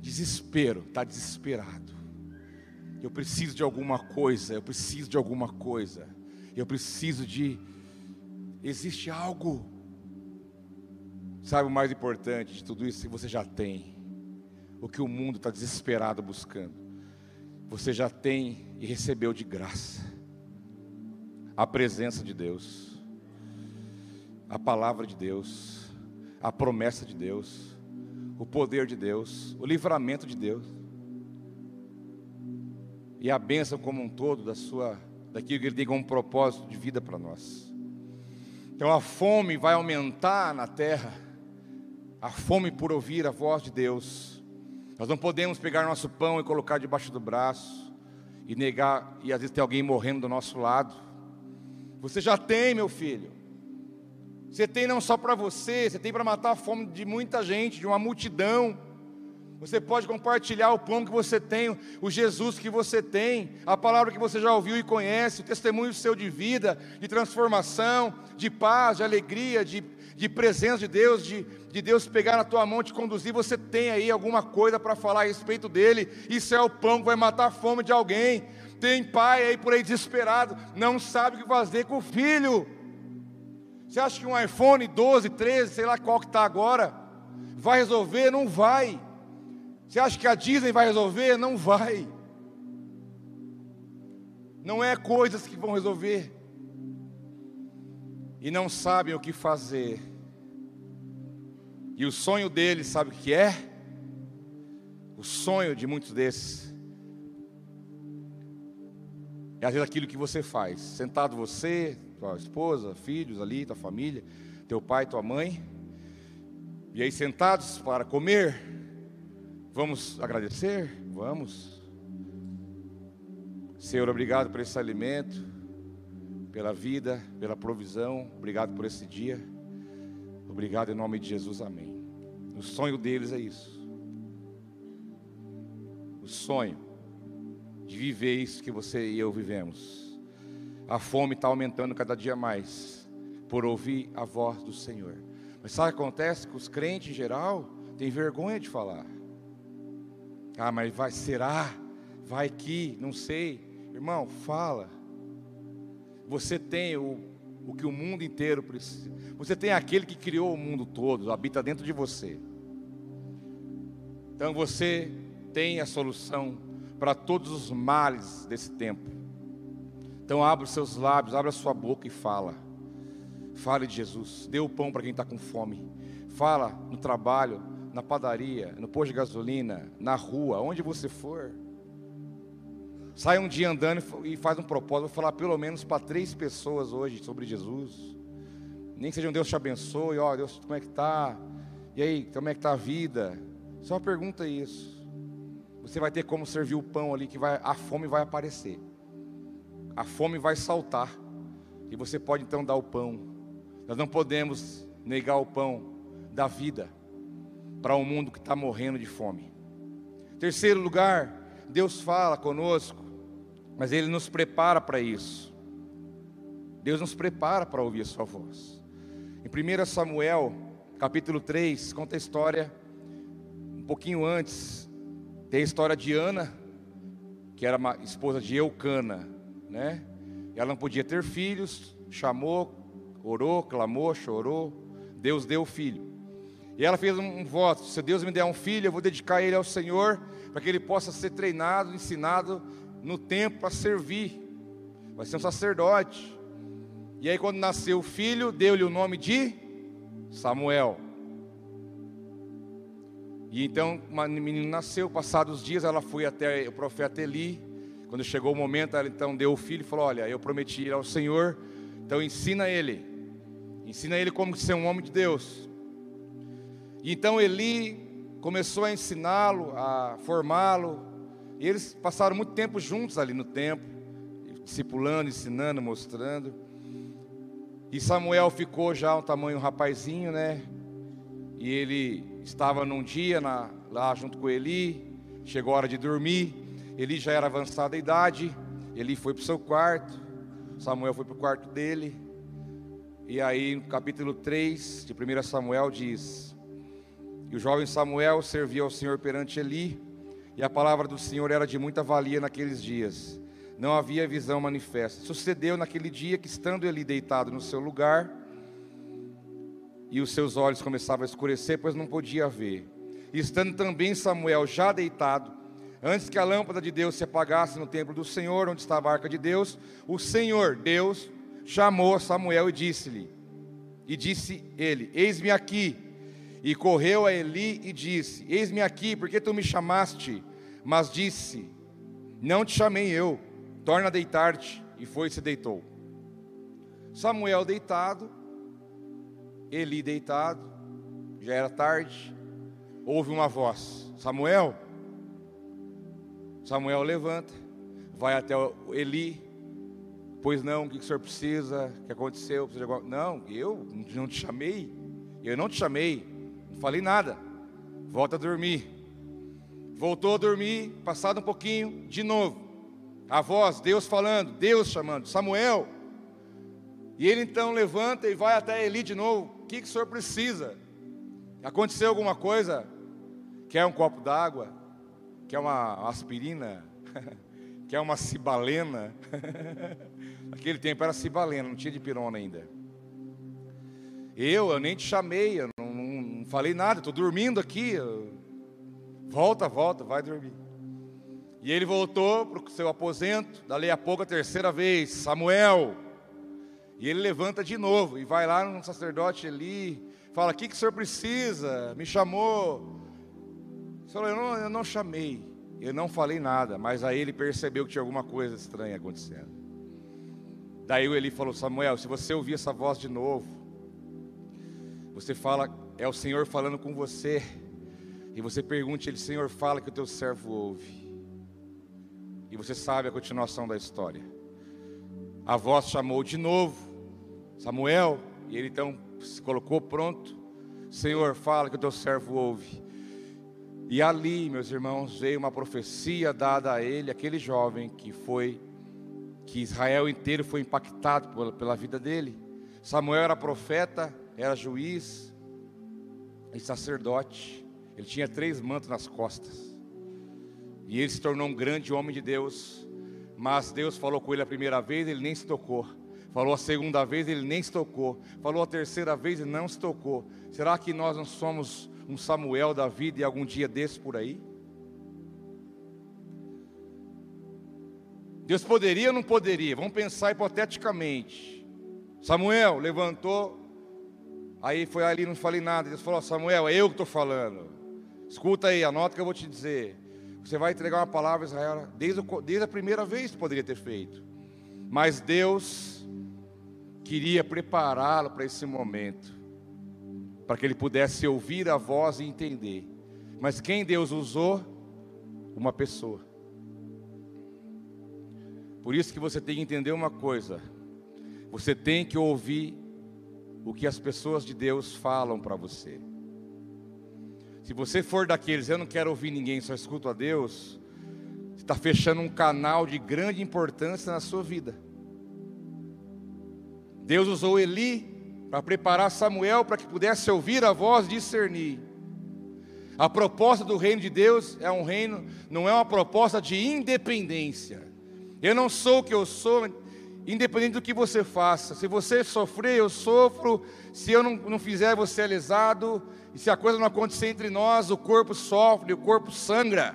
desespero, está desesperado. Eu preciso de alguma coisa, eu preciso de alguma coisa, eu preciso de Existe algo. Sabe o mais importante de tudo isso? Que você já tem. O que o mundo está desesperado buscando. Você já tem e recebeu de graça. A presença de Deus. A palavra de Deus. A promessa de Deus. O poder de Deus. O livramento de Deus. E a bênção como um todo da sua, daquilo que Ele tem como propósito de vida para nós. Então a fome vai aumentar na terra, a fome por ouvir a voz de Deus. Nós não podemos pegar nosso pão e colocar debaixo do braço e negar, e às vezes ter alguém morrendo do nosso lado. Você já tem, meu filho. Você tem não só para você, você tem para matar a fome de muita gente, de uma multidão. Você pode compartilhar o pão que você tem, o Jesus que você tem, a palavra que você já ouviu e conhece, o testemunho seu de vida, de transformação, de paz, de alegria, de, de presença de Deus, de, de Deus pegar na tua mão e te conduzir. Você tem aí alguma coisa para falar a respeito dele. Isso é o pão que vai matar a fome de alguém. Tem pai aí por aí desesperado, não sabe o que fazer com o filho. Você acha que um iPhone 12, 13, sei lá qual que está agora, vai resolver? Não vai. Você acha que a Disney vai resolver? Não vai. Não é coisas que vão resolver. E não sabem o que fazer. E o sonho deles, sabe o que é? O sonho de muitos desses é às vezes aquilo que você faz. Sentado você, tua esposa, filhos ali, tua família, teu pai, tua mãe. E aí sentados para comer, Vamos agradecer? Vamos. Senhor, obrigado por esse alimento, pela vida, pela provisão. Obrigado por esse dia. Obrigado em nome de Jesus, amém. O sonho deles é isso. O sonho de viver isso que você e eu vivemos. A fome está aumentando cada dia mais por ouvir a voz do Senhor. Mas sabe o que acontece? Que os crentes em geral têm vergonha de falar. Ah, mas vai, será? Vai que, não sei. Irmão, fala. Você tem o, o que o mundo inteiro precisa. Você tem aquele que criou o mundo todo, habita dentro de você. Então você tem a solução para todos os males desse tempo. Então abra os seus lábios, abra a sua boca e fala. Fale de Jesus. Dê o pão para quem está com fome. Fala no trabalho na padaria, no posto de gasolina, na rua, onde você for. Sai um dia andando e faz um propósito, vou falar pelo menos para três pessoas hoje sobre Jesus. Nem que seja um Deus te abençoe, ó Deus, como é que tá? E aí, como é que tá a vida? Só pergunta isso. você vai ter como servir o pão ali que vai, a fome vai aparecer. A fome vai saltar. E você pode então dar o pão. Nós não podemos negar o pão da vida para um mundo que está morrendo de fome. Terceiro lugar, Deus fala conosco, mas Ele nos prepara para isso. Deus nos prepara para ouvir a Sua voz. Em 1 Samuel, capítulo 3, conta a história, um pouquinho antes, tem a história de Ana, que era uma esposa de Eucana, né? Ela não podia ter filhos, chamou, orou, clamou, chorou, Deus deu o filho. E ela fez um, voto: se Deus me der um filho, eu vou dedicar ele ao Senhor, para que ele possa ser treinado, ensinado no tempo para servir. Vai ser um sacerdote. E aí, quando nasceu o filho, deu-lhe o nome de Samuel. E então, uma menina nasceu, passados dias, ela foi até o profeta Eli. Quando chegou o momento, ela então deu o filho e falou: Olha, eu prometi ir ao Senhor, então ensina ele. Ensina ele como ser um homem de Deus. Então Eli começou a ensiná-lo, a formá-lo. E eles passaram muito tempo juntos ali no templo, discipulando, ensinando, mostrando. E Samuel ficou já um tamanho rapazinho, né? E ele estava num dia na, lá junto com Eli, chegou a hora de dormir. Eli já era avançada a idade, Eli foi para o seu quarto, Samuel foi para o quarto dele. E aí, no capítulo 3 de 1 Samuel diz: e o jovem Samuel servia ao Senhor perante Eli, e a palavra do Senhor era de muita valia naqueles dias. Não havia visão manifesta. Sucedeu naquele dia que, estando Eli deitado no seu lugar, e os seus olhos começavam a escurecer, pois não podia ver. E estando também Samuel já deitado, antes que a lâmpada de Deus se apagasse no templo do Senhor, onde estava a arca de Deus, o Senhor, Deus, chamou Samuel e disse-lhe: E disse ele: Eis-me aqui. E correu a Eli e disse: Eis-me aqui, porque tu me chamaste? Mas disse: Não te chamei eu, torna a deitar-te. E foi e se deitou. Samuel deitado, Eli deitado, já era tarde, houve uma voz: Samuel. Samuel levanta, vai até Eli, pois não, o que o senhor precisa? O que aconteceu? Não, eu não te chamei, eu não te chamei. Falei nada. Volta a dormir. Voltou a dormir, passado um pouquinho, de novo. A voz, Deus falando, Deus chamando, Samuel. E ele então levanta e vai até Eli de novo. O que, que o senhor precisa? Aconteceu alguma coisa? Quer um copo d'água? Quer uma aspirina? Quer uma cibalena? Naquele tempo era cibalena, não tinha de pirona ainda. Eu, eu nem te chamei, eu não falei nada, estou dormindo aqui. Volta, volta, vai dormir. E ele voltou para o seu aposento, dali a pouco a terceira vez, Samuel. E ele levanta de novo e vai lá no sacerdote ali, fala: O que, que o senhor precisa? Me chamou. O senhor, eu não, eu não chamei, eu não falei nada, mas aí ele percebeu que tinha alguma coisa estranha acontecendo. Daí ele falou: Samuel, se você ouvir essa voz de novo, você fala é o Senhor falando com você. E você pergunte ele, Senhor, fala que o teu servo ouve. E você sabe a continuação da história. A voz chamou de novo Samuel, e ele então se colocou pronto. Senhor, fala que o teu servo ouve. E ali, meus irmãos, veio uma profecia dada a ele, aquele jovem que foi, que Israel inteiro foi impactado pela, pela vida dele. Samuel era profeta, era juiz, sacerdote. Ele tinha três mantos nas costas. E ele se tornou um grande homem de Deus. Mas Deus falou com ele a primeira vez, ele nem se tocou. Falou a segunda vez, ele nem se tocou. Falou a terceira vez e não se tocou. Será que nós não somos um Samuel da vida e algum dia desse por aí? Deus poderia ou não poderia? Vamos pensar hipoteticamente. Samuel levantou Aí foi ali, não falei nada. Deus falou: Samuel, é eu que estou falando. Escuta aí, anota que eu vou te dizer. Você vai entregar uma palavra a Israel desde, desde a primeira vez que poderia ter feito. Mas Deus queria prepará-lo para esse momento, para que ele pudesse ouvir a voz e entender. Mas quem Deus usou? uma pessoa. Por isso que você tem que entender uma coisa: você tem que ouvir o que as pessoas de Deus falam para você. Se você for daqueles, eu não quero ouvir ninguém, só escuto a Deus, você está fechando um canal de grande importância na sua vida. Deus usou Eli para preparar Samuel para que pudesse ouvir a voz e discernir. A proposta do reino de Deus é um reino, não é uma proposta de independência. Eu não sou o que eu sou, independente do que você faça. Se você sofrer, eu sofro. Se eu não, não fizer, você é lesado. E se a coisa não acontecer entre nós, o corpo sofre, o corpo sangra.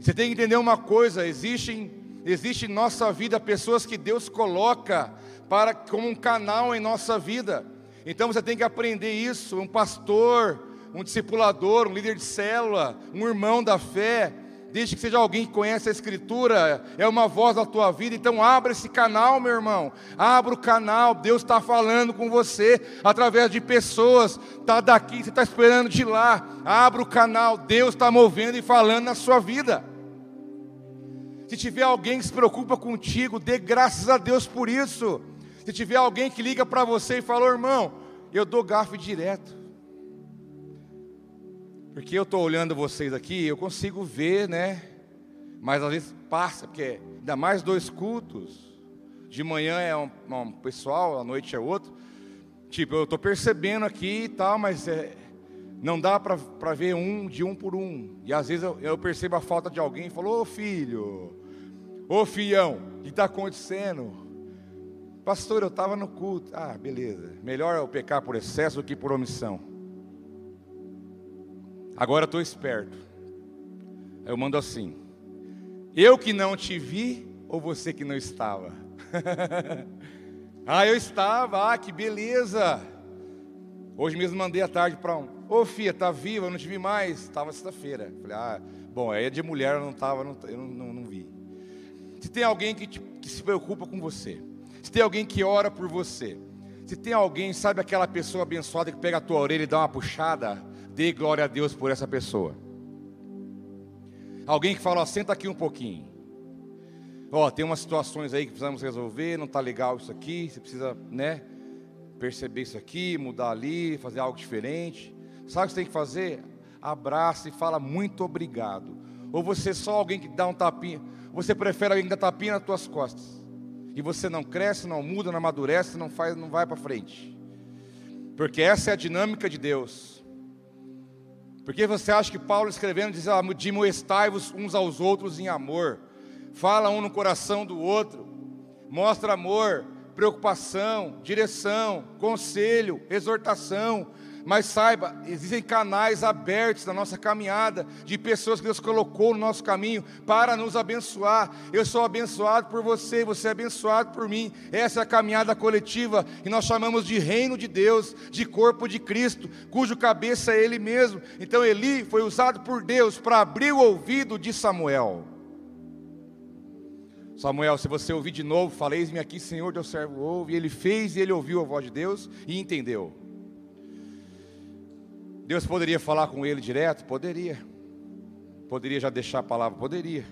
Você tem que entender uma coisa: existem, existe em nossa vida pessoas que Deus coloca para como um canal em nossa vida. Então você tem que aprender isso. Um pastor, um discipulador, um líder de célula, um irmão da fé, desde que seja alguém que conhece a Escritura, é uma voz da tua vida, então abra esse canal, meu irmão, abra o canal, Deus está falando com você, através de pessoas, está daqui, você está esperando de lá, abra o canal, Deus está movendo e falando na sua vida. Se tiver alguém que se preocupa contigo, dê graças a Deus por isso. Se tiver alguém que liga para você e fala, irmão, eu dou gafe direto. Porque eu estou olhando vocês aqui, eu consigo ver, né? Mas às vezes passa, porque ainda mais dois cultos. De manhã é um, um pessoal, à noite é outro. Tipo, eu estou percebendo aqui e tal, mas é, não dá para ver um de um por um. E às vezes eu, eu percebo a falta de alguém e falo, ô filho, ô filhão, o que está acontecendo? Pastor, eu estava no culto. Ah, beleza. Melhor eu pecar por excesso do que por omissão. Agora estou esperto. Eu mando assim: Eu que não te vi, ou você que não estava? ah, eu estava, ah, que beleza. Hoje mesmo mandei à tarde para um: Ô filha, tá viva? Eu não te vi mais. Estava sexta-feira. Falei: Ah, bom, aí é de mulher, eu não estava, eu não, não, não, vi. Se tem alguém que, te, que se preocupa com você, se tem alguém que ora por você, se tem alguém, sabe aquela pessoa abençoada que pega a tua orelha e dá uma puxada, Dê glória a Deus por essa pessoa. Alguém que fala, senta aqui um pouquinho. Ó, tem umas situações aí que precisamos resolver, não está legal isso aqui, você precisa, né, perceber isso aqui, mudar ali, fazer algo diferente. Sabe o que você tem que fazer? Abraça e fala muito obrigado. Ou você é só alguém que dá um tapinha, você prefere alguém que dá tapinha nas tuas costas. E você não cresce, não muda, não amadurece, não faz, não vai para frente. Porque essa é a dinâmica de Deus. Porque você acha que Paulo escrevendo diz, ah, dimoestai-vos uns aos outros em amor. Fala um no coração do outro. Mostra amor, preocupação, direção, conselho, exortação, mas saiba, existem canais abertos na nossa caminhada de pessoas que Deus colocou no nosso caminho para nos abençoar. Eu sou abençoado por você, você é abençoado por mim. Essa é a caminhada coletiva que nós chamamos de reino de Deus, de corpo de Cristo, cujo cabeça é Ele mesmo. Então Eli foi usado por Deus para abrir o ouvido de Samuel. Samuel, se você ouvir de novo, faleis-me aqui, Senhor, teu servo ouve. E ele fez e ele ouviu a voz de Deus e entendeu. Deus poderia falar com ele direto? Poderia. Poderia já deixar a palavra? Poderia.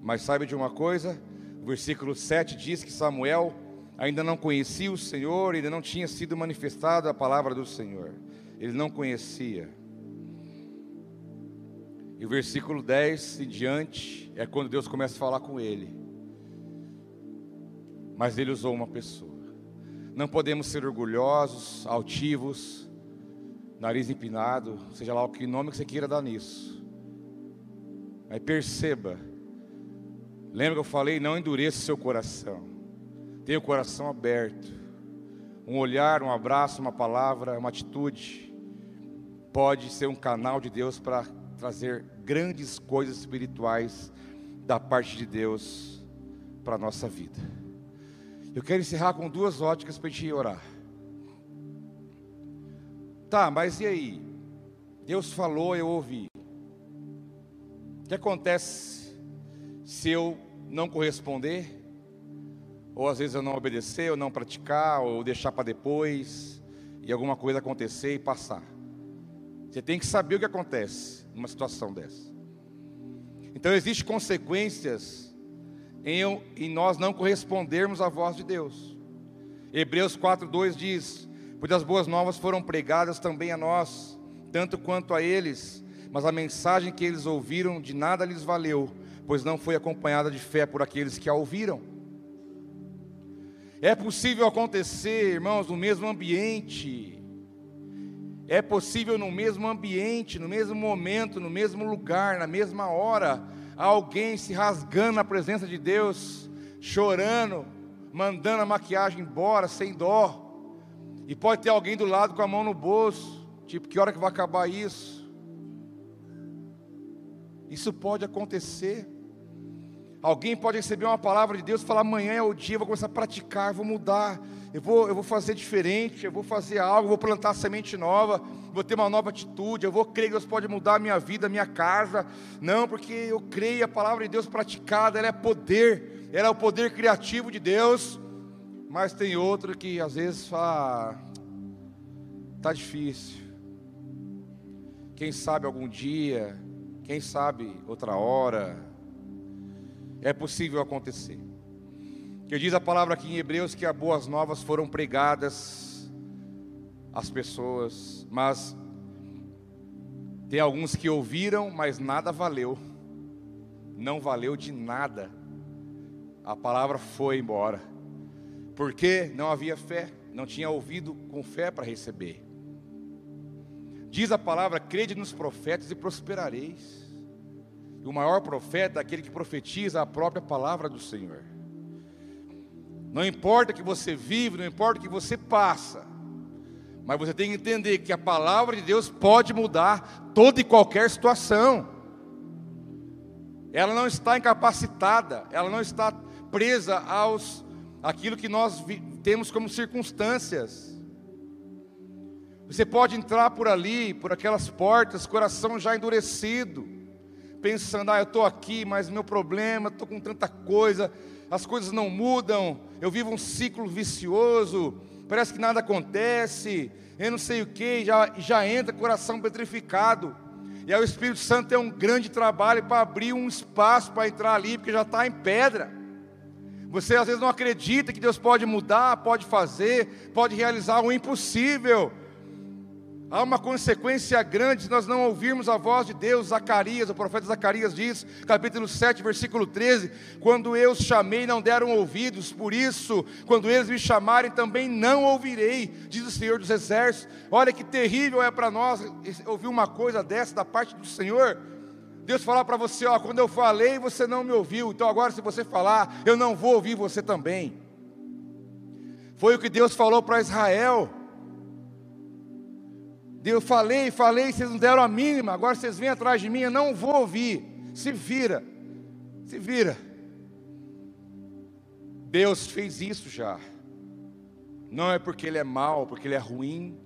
Mas saiba de uma coisa: o versículo 7 diz que Samuel ainda não conhecia o Senhor, ainda não tinha sido manifestada a palavra do Senhor. Ele não conhecia. E o versículo 10 em diante é quando Deus começa a falar com ele. Mas ele usou uma pessoa. Não podemos ser orgulhosos, altivos, nariz empinado, seja lá o que nome que você queira dar nisso. Mas perceba, lembra que eu falei, não endureça seu coração. Tenha o coração aberto. Um olhar, um abraço, uma palavra, uma atitude pode ser um canal de Deus para trazer grandes coisas espirituais da parte de Deus para a nossa vida. Eu quero encerrar com duas óticas para a gente orar. Tá, mas e aí? Deus falou, eu ouvi. O que acontece se eu não corresponder? Ou às vezes eu não obedecer, ou não praticar, ou deixar para depois, e alguma coisa acontecer e passar. Você tem que saber o que acontece numa situação dessa. Então existem consequências em, em nós não correspondermos à voz de Deus. Hebreus 4,2 diz: Pois as boas novas foram pregadas também a nós, tanto quanto a eles, mas a mensagem que eles ouviram de nada lhes valeu, pois não foi acompanhada de fé por aqueles que a ouviram. É possível acontecer, irmãos, no mesmo ambiente, é possível no mesmo ambiente, no mesmo momento, no mesmo lugar, na mesma hora, alguém se rasgando na presença de Deus, chorando, mandando a maquiagem embora sem dó. E pode ter alguém do lado com a mão no bolso, tipo, que hora que vai acabar isso? Isso pode acontecer. Alguém pode receber uma palavra de Deus e falar: amanhã é o dia, eu vou começar a praticar, vou mudar, eu vou, eu vou fazer diferente, eu vou fazer algo, vou plantar semente nova, vou ter uma nova atitude, eu vou crer que Deus pode mudar a minha vida, a minha casa. Não, porque eu creio a palavra de Deus praticada, ela é poder ela é o poder criativo de Deus, mas tem outro que às vezes fala, tá difícil. Quem sabe algum dia, quem sabe outra hora, é possível acontecer. Que diz a palavra aqui em Hebreus que as boas novas foram pregadas às pessoas, mas tem alguns que ouviram, mas nada valeu. Não valeu de nada a palavra foi embora. Porque não havia fé, não tinha ouvido com fé para receber. Diz a palavra: crede nos profetas e prosperareis. E o maior profeta é aquele que profetiza a própria palavra do Senhor. Não importa que você vive, não importa que você passa, mas você tem que entender que a palavra de Deus pode mudar toda e qualquer situação. Ela não está incapacitada, ela não está presa aos aquilo que nós temos como circunstâncias. Você pode entrar por ali, por aquelas portas, coração já endurecido, pensando: ah, eu estou aqui, mas meu problema, estou com tanta coisa, as coisas não mudam, eu vivo um ciclo vicioso, parece que nada acontece, eu não sei o que, já, já entra coração petrificado. E aí o Espírito Santo tem um grande trabalho para abrir um espaço para entrar ali, porque já está em pedra. Você às vezes não acredita que Deus pode mudar, pode fazer, pode realizar o impossível. Há uma consequência grande se nós não ouvirmos a voz de Deus. Zacarias, o profeta Zacarias diz, capítulo 7, versículo 13: Quando eu os chamei, não deram ouvidos, por isso, quando eles me chamarem, também não ouvirei, diz o Senhor dos Exércitos. Olha que terrível é para nós ouvir uma coisa dessa da parte do Senhor. Deus falar para você, ó, quando eu falei, você não me ouviu. Então agora se você falar, eu não vou ouvir você também. Foi o que Deus falou para Israel. Eu falei, falei, vocês não deram a mínima. Agora vocês vêm atrás de mim, eu não vou ouvir. Se vira. Se vira. Deus fez isso já. Não é porque ele é mau, porque ele é ruim,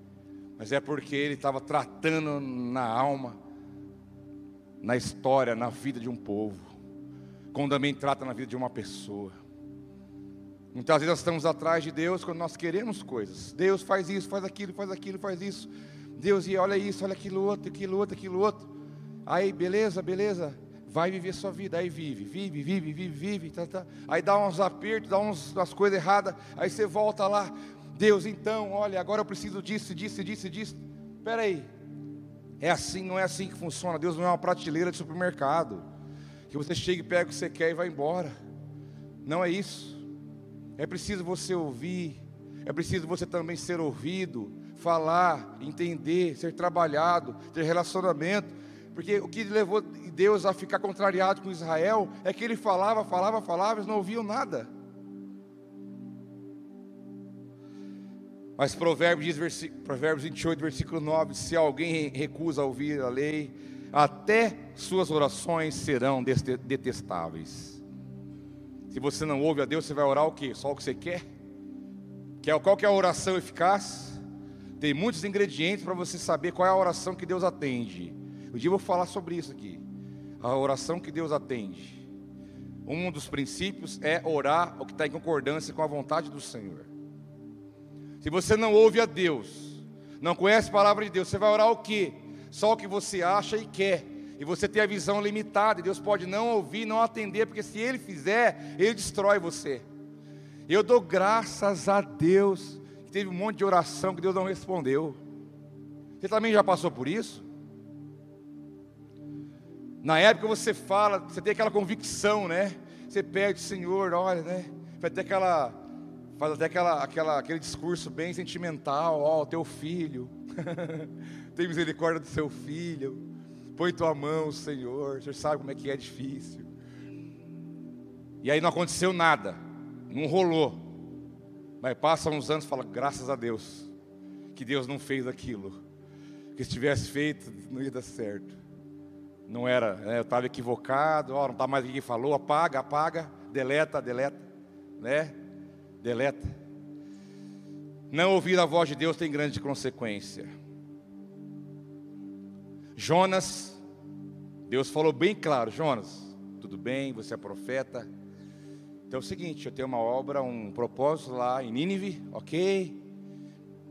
mas é porque ele estava tratando na alma na história, na vida de um povo, como também trata na vida de uma pessoa. Muitas vezes nós estamos atrás de Deus quando nós queremos coisas. Deus faz isso, faz aquilo, faz aquilo, faz isso. Deus, e olha isso, olha aquilo outro, aquilo outro, aquilo outro. Aí, beleza, beleza. Vai viver sua vida, aí vive, vive, vive, vive, vive. Tá, tá. Aí dá uns apertos, dá uns, umas coisas erradas. Aí você volta lá. Deus, então, olha, agora eu preciso disso, disso, disso, disso. Espera aí, é assim, não é assim que funciona. Deus não é uma prateleira de supermercado. Que você chega e pega o que você quer e vai embora. Não é isso. É preciso você ouvir. É preciso você também ser ouvido, falar, entender, ser trabalhado, ter relacionamento. Porque o que levou Deus a ficar contrariado com Israel é que ele falava, falava, falava, eles não ouviam nada. Mas Provérbios, diz, Provérbios 28, versículo 9: Se alguém recusa ouvir a lei, até suas orações serão detestáveis. Se você não ouve a Deus, você vai orar o quê? Só o que você quer? Qual que é a oração eficaz? Tem muitos ingredientes para você saber qual é a oração que Deus atende. Um dia eu vou falar sobre isso aqui. A oração que Deus atende. Um dos princípios é orar o que está em concordância com a vontade do Senhor. Se você não ouve a Deus, não conhece a palavra de Deus, você vai orar o quê? Só o que você acha e quer. E você tem a visão limitada, e Deus pode não ouvir, não atender, porque se Ele fizer, Ele destrói você. Eu dou graças a Deus que teve um monte de oração que Deus não respondeu. Você também já passou por isso? Na época você fala, você tem aquela convicção, né? Você pede, Senhor, olha, né? Faz até aquela, faz até aquela, aquela, aquele discurso bem sentimental, ó, oh, teu filho, tem misericórdia do seu filho, põe tua mão, Senhor, o Senhor sabe como é que é difícil. E aí não aconteceu nada, não rolou. Mas passa uns anos e fala, graças a Deus, que Deus não fez aquilo. Que se tivesse feito, não ia dar certo não era, né? eu estava equivocado, ó, não está mais o que falou, apaga, apaga, deleta, deleta, né? Deleta. Não ouvir a voz de Deus tem grande consequência. Jonas, Deus falou bem claro, Jonas, tudo bem, você é profeta. Então é o seguinte, eu tenho uma obra, um propósito lá em Nínive, ok?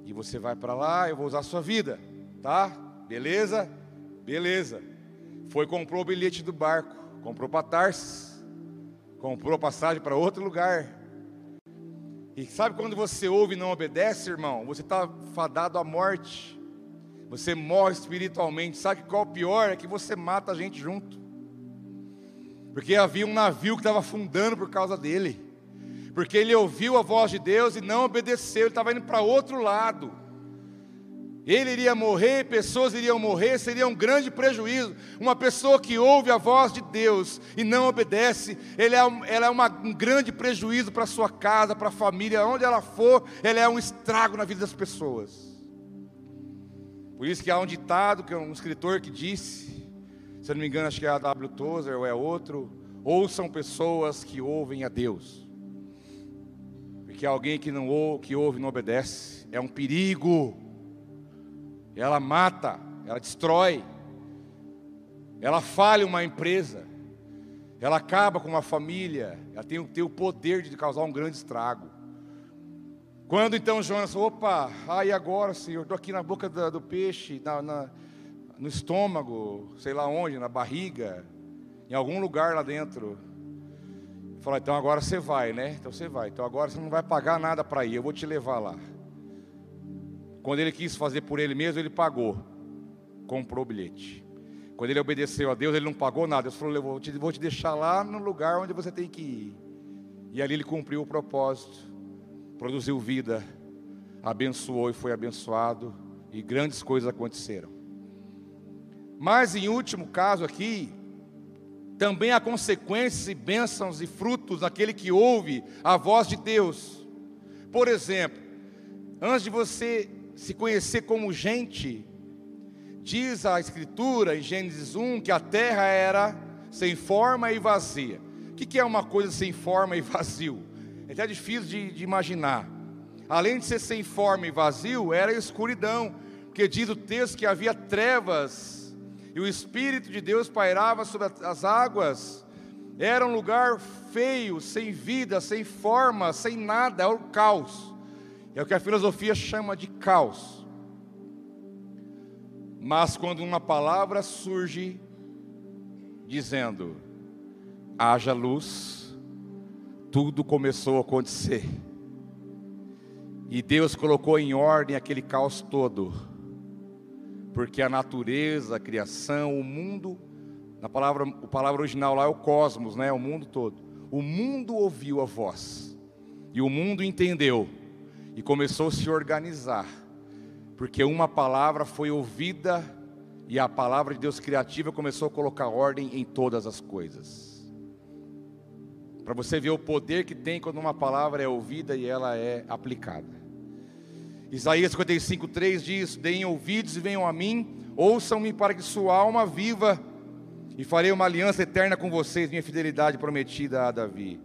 E você vai para lá, eu vou usar a sua vida, tá? Beleza? Beleza. Foi comprou o bilhete do barco, comprou para Tarsis, comprou passagem para outro lugar. E sabe quando você ouve e não obedece, irmão? Você está fadado à morte. Você morre espiritualmente. Sabe qual é o pior? É que você mata a gente junto. Porque havia um navio que estava afundando por causa dele. Porque ele ouviu a voz de Deus e não obedeceu, ele estava indo para outro lado. Ele iria morrer, pessoas iriam morrer, seria um grande prejuízo. Uma pessoa que ouve a voz de Deus e não obedece, é, ela é uma, um grande prejuízo para sua casa, para a família, onde ela for, ela é um estrago na vida das pessoas. Por isso que há um ditado, que é um escritor que disse, se eu não me engano, acho que é a W. Tozer ou é outro, ouçam pessoas que ouvem a Deus. Porque alguém que não ouve, que ouve não obedece, é um perigo ela mata, ela destrói, ela falha uma empresa, ela acaba com uma família, ela tem, tem o poder de causar um grande estrago. Quando então Jonas, opa, ai agora, Senhor, estou aqui na boca do, peixe, na, na, no estômago, sei lá onde, na barriga, em algum lugar lá dentro. Falou, então agora você vai, né? Então você vai. Então agora você não vai pagar nada para ir, eu vou te levar lá. Quando ele quis fazer por ele mesmo, ele pagou, comprou o bilhete. Quando ele obedeceu a Deus, ele não pagou nada. Deus falou: vou te, vou te deixar lá no lugar onde você tem que ir. E ali ele cumpriu o propósito, produziu vida, abençoou e foi abençoado, e grandes coisas aconteceram. Mas em último caso aqui, também há consequências e bênçãos e frutos daquele que ouve a voz de Deus. Por exemplo, antes de você se conhecer como gente. Diz a Escritura em Gênesis 1 que a terra era sem forma e vazia. O que é uma coisa sem forma e vazio? É até difícil de, de imaginar. Além de ser sem forma e vazio, era escuridão, porque diz o texto que havia trevas e o Espírito de Deus pairava sobre as águas. Era um lugar feio, sem vida, sem forma, sem nada, era o caos. É o que a filosofia chama de caos. Mas quando uma palavra surge dizendo: haja luz, tudo começou a acontecer. E Deus colocou em ordem aquele caos todo. Porque a natureza, a criação, o mundo, na palavra, a palavra original lá é o cosmos, né? O mundo todo. O mundo ouviu a voz. E o mundo entendeu e começou a se organizar, porque uma palavra foi ouvida e a palavra de Deus criativa começou a colocar ordem em todas as coisas. Para você ver o poder que tem quando uma palavra é ouvida e ela é aplicada. Isaías 55:3 diz: Deem ouvidos e venham a mim, ouçam-me para que sua alma viva, e farei uma aliança eterna com vocês, minha fidelidade prometida a Davi.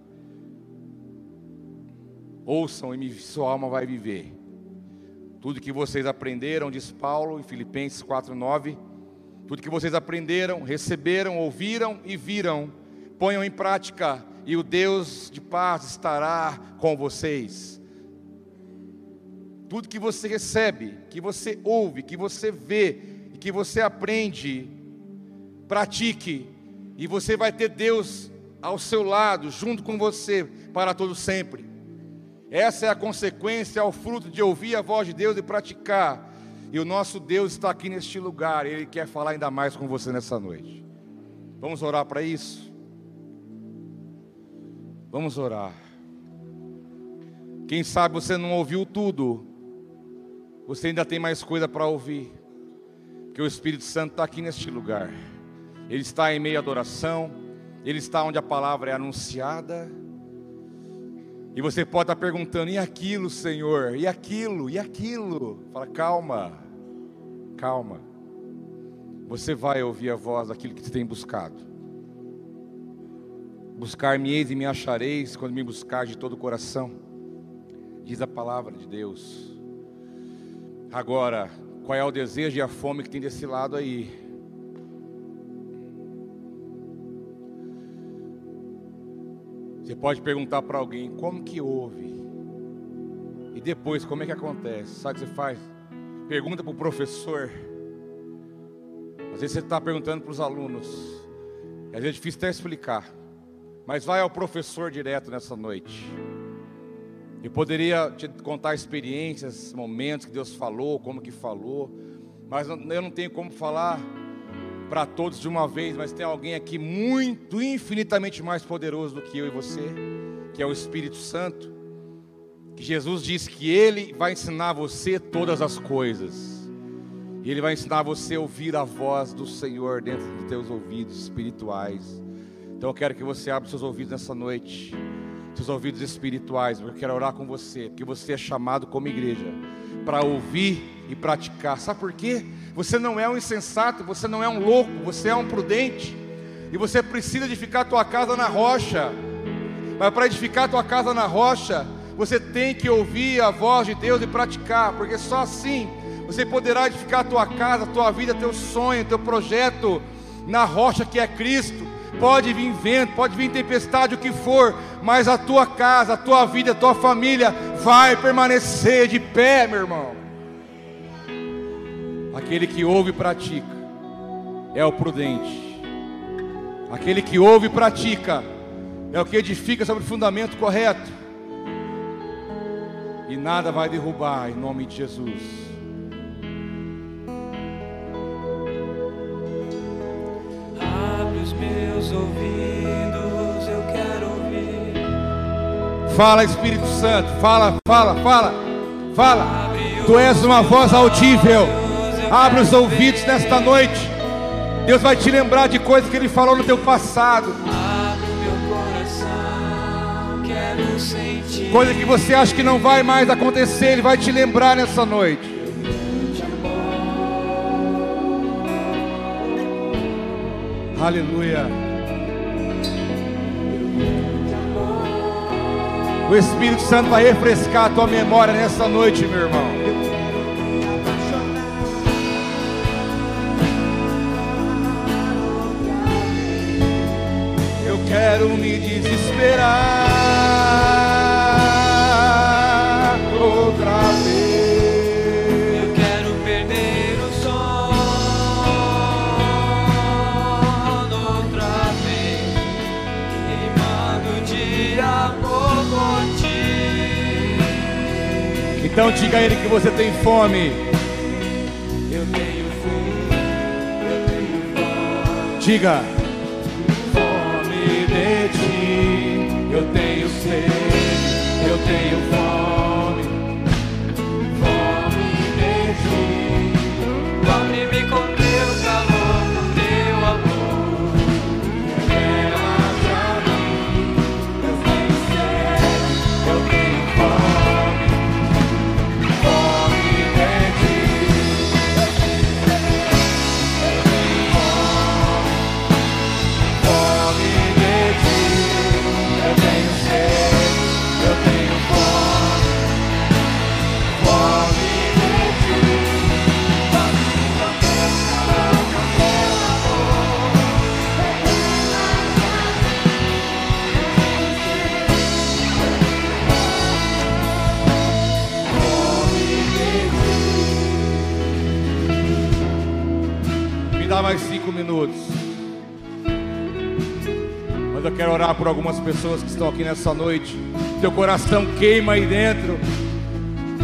Ouçam e sua alma vai viver. Tudo que vocês aprenderam, diz Paulo em Filipenses 4:9, tudo que vocês aprenderam, receberam, ouviram e viram, ponham em prática, e o Deus de paz estará com vocês. Tudo que você recebe, que você ouve, que você vê e que você aprende, pratique, e você vai ter Deus ao seu lado, junto com você, para todo sempre. Essa é a consequência, é o fruto de ouvir a voz de Deus e praticar. E o nosso Deus está aqui neste lugar, Ele quer falar ainda mais com você nessa noite. Vamos orar para isso? Vamos orar. Quem sabe você não ouviu tudo, você ainda tem mais coisa para ouvir, porque o Espírito Santo está aqui neste lugar, Ele está em meio à adoração, Ele está onde a palavra é anunciada, e você pode estar perguntando: e aquilo, Senhor? E aquilo? E aquilo? Fala, calma, calma. Você vai ouvir a voz daquilo que você tem buscado. Buscar-me-eis e me achareis quando me buscar de todo o coração, diz a palavra de Deus. Agora, qual é o desejo e a fome que tem desse lado aí? Você pode perguntar para alguém como que houve, e depois como é que acontece. Sabe o que você faz? Pergunta para o professor. Às vezes você está perguntando para os alunos, às vezes é difícil até explicar, mas vai ao professor direto nessa noite. Eu poderia te contar experiências, momentos que Deus falou, como que falou, mas eu não tenho como falar para todos de uma vez, mas tem alguém aqui muito, infinitamente mais poderoso do que eu e você, que é o Espírito Santo, que Jesus disse que Ele vai ensinar você todas as coisas, e Ele vai ensinar você a ouvir a voz do Senhor dentro dos teus ouvidos espirituais. Então eu quero que você abra seus ouvidos nessa noite seus ouvidos espirituais, eu quero orar com você, porque você é chamado como igreja para ouvir e praticar. Sabe por quê? Você não é um insensato, você não é um louco, você é um prudente. E você precisa edificar a tua casa na rocha. Mas para edificar a tua casa na rocha, você tem que ouvir a voz de Deus e praticar, porque só assim você poderá edificar a tua casa, a tua vida, teu sonho, teu projeto na rocha que é Cristo. Pode vir vento, pode vir tempestade, o que for, mas a tua casa, a tua vida, a tua família vai permanecer de pé, meu irmão. Aquele que ouve e pratica é o prudente. Aquele que ouve e pratica é o que edifica sobre o fundamento correto. E nada vai derrubar em nome de Jesus. Ouvidos, eu quero ouvir. Fala, Espírito Santo, fala, fala, fala, fala. Tu és uma voz audível. Abre os ouvidos nesta noite. Deus vai te lembrar de coisas que Ele falou no teu passado. Coisa que você acha que não vai mais acontecer, Ele vai te lembrar nessa noite. Aleluia. O Espírito Santo vai refrescar a tua memória nessa noite, meu irmão. Eu quero me desesperar Então diga a Ele que você tem fome. Eu tenho fome, eu tenho fome. Diga. fome de ti. Eu tenho sede, eu tenho fome, Dá mais cinco minutos. Mas eu quero orar por algumas pessoas que estão aqui nessa noite. Teu coração queima aí dentro.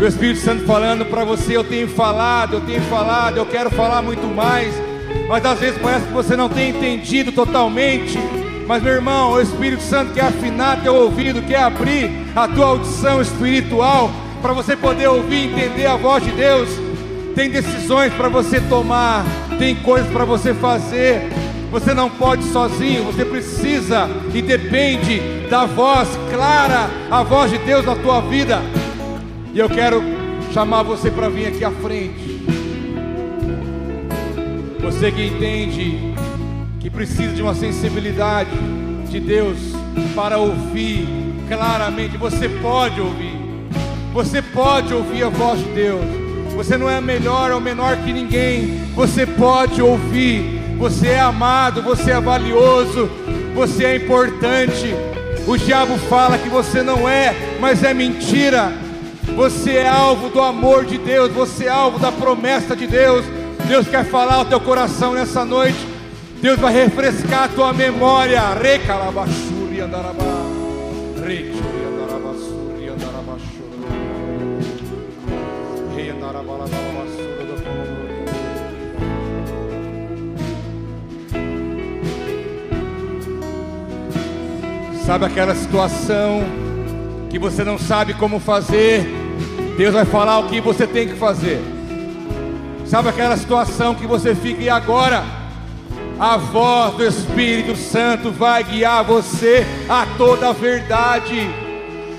O Espírito Santo falando para você, eu tenho falado, eu tenho falado, eu quero falar muito mais. Mas às vezes parece que você não tem entendido totalmente. Mas meu irmão, o Espírito Santo quer afinar teu ouvido, quer abrir a tua audição espiritual para você poder ouvir e entender a voz de Deus. Tem decisões para você tomar, tem coisas para você fazer. Você não pode sozinho, você precisa e depende da voz clara, a voz de Deus na tua vida. E eu quero chamar você para vir aqui à frente. Você que entende que precisa de uma sensibilidade de Deus para ouvir claramente, você pode ouvir. Você pode ouvir a voz de Deus. Você não é melhor ou menor que ninguém. Você pode ouvir. Você é amado, você é valioso, você é importante. O diabo fala que você não é, mas é mentira. Você é alvo do amor de Deus, você é alvo da promessa de Deus. Deus quer falar ao teu coração nessa noite. Deus vai refrescar a tua memória. Recalabachuri andarabá. Reichuri andarabassuri andarabachuri. Rei andarabalabassuri Sabe aquela situação que você não sabe como fazer? Deus vai falar o que você tem que fazer. Sabe aquela situação que você fica e agora? A voz do Espírito Santo vai guiar você a toda a verdade.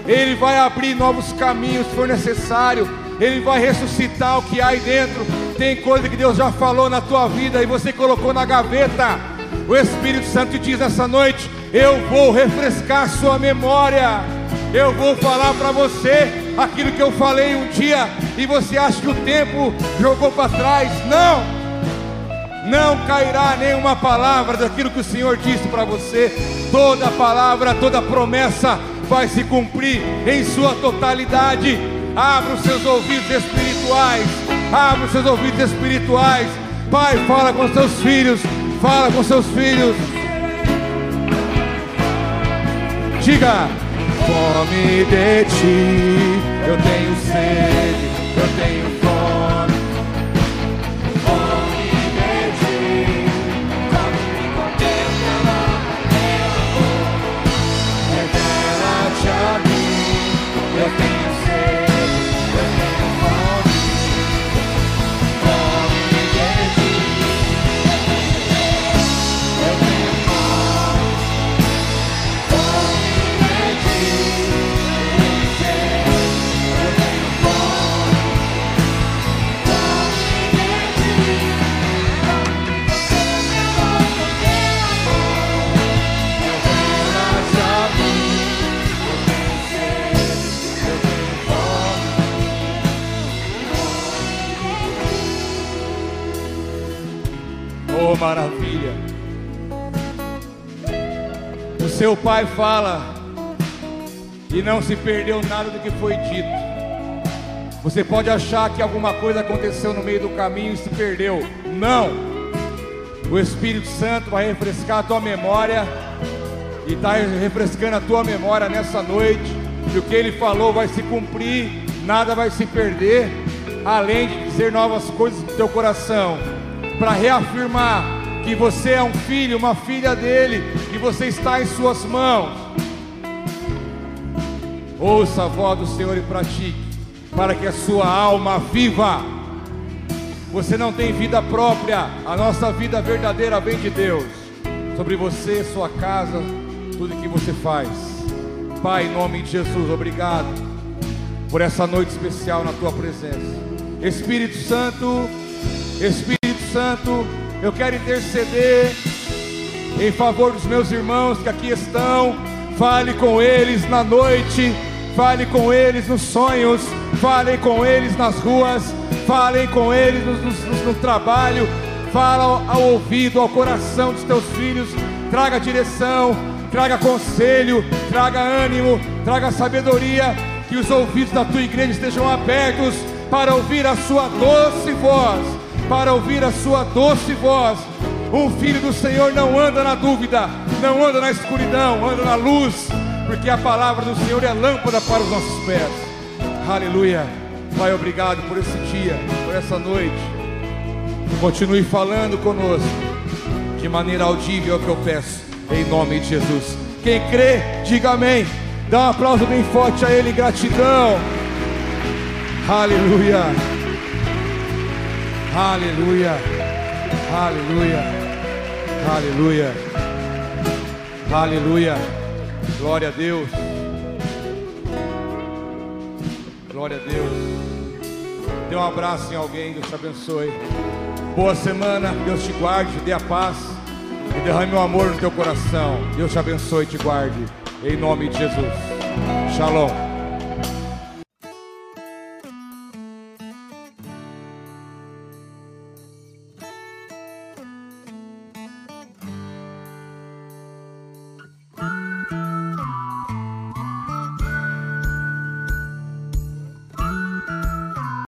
Ele vai abrir novos caminhos se for necessário. Ele vai ressuscitar o que há aí dentro. Tem coisa que Deus já falou na tua vida e você colocou na gaveta. O Espírito Santo diz nessa noite: Eu vou refrescar sua memória. Eu vou falar para você aquilo que eu falei um dia e você acha que o tempo jogou para trás. Não! Não cairá nenhuma palavra daquilo que o Senhor disse para você. Toda palavra, toda promessa vai se cumprir em sua totalidade. Abra os seus ouvidos espirituais. Abra os seus ouvidos espirituais. Pai, fala com seus filhos. Fala com seus filhos. Diga: Fome de ti, eu tenho sede, eu tenho Oh, maravilha! O seu pai fala e não se perdeu nada do que foi dito. Você pode achar que alguma coisa aconteceu no meio do caminho e se perdeu. Não! O Espírito Santo vai refrescar a tua memória e está refrescando a tua memória nessa noite. E o que ele falou vai se cumprir, nada vai se perder, além de dizer novas coisas no teu coração, para reafirmar que você é um filho, uma filha dele, e você está em suas mãos. Ouça a voz do Senhor e pratique, para que a sua alma viva. Você não tem vida própria, a nossa vida verdadeira vem de Deus. Sobre você, sua casa, tudo que você faz. Pai, em nome de Jesus, obrigado por essa noite especial na tua presença. Espírito Santo, Espírito Santo, eu quero interceder em favor dos meus irmãos que aqui estão. Fale com eles na noite, fale com eles nos sonhos, fale com eles nas ruas, fale com eles no, no, no trabalho, fala ao, ao ouvido, ao coração dos teus filhos, traga direção, traga conselho, traga ânimo, traga sabedoria, que os ouvidos da tua igreja estejam abertos para ouvir a sua doce voz, para ouvir a sua doce voz. Um filho do Senhor não anda na dúvida, Não anda na escuridão, anda na luz, porque a palavra do Senhor é lâmpada para os nossos pés. Aleluia. Pai, obrigado por esse dia, por essa noite. Continue falando conosco de maneira audível é o que eu peço, em nome de Jesus. Quem crê, diga amém. Dá um aplauso bem forte a Ele, gratidão. Aleluia. Aleluia. Aleluia. Aleluia. Aleluia. Glória a Deus. Glória a Deus. Dê um abraço em alguém, Deus te abençoe. Boa semana, Deus te guarde, dê a paz e derrame o amor no teu coração. Deus te abençoe e te guarde. Em nome de Jesus. Shalom.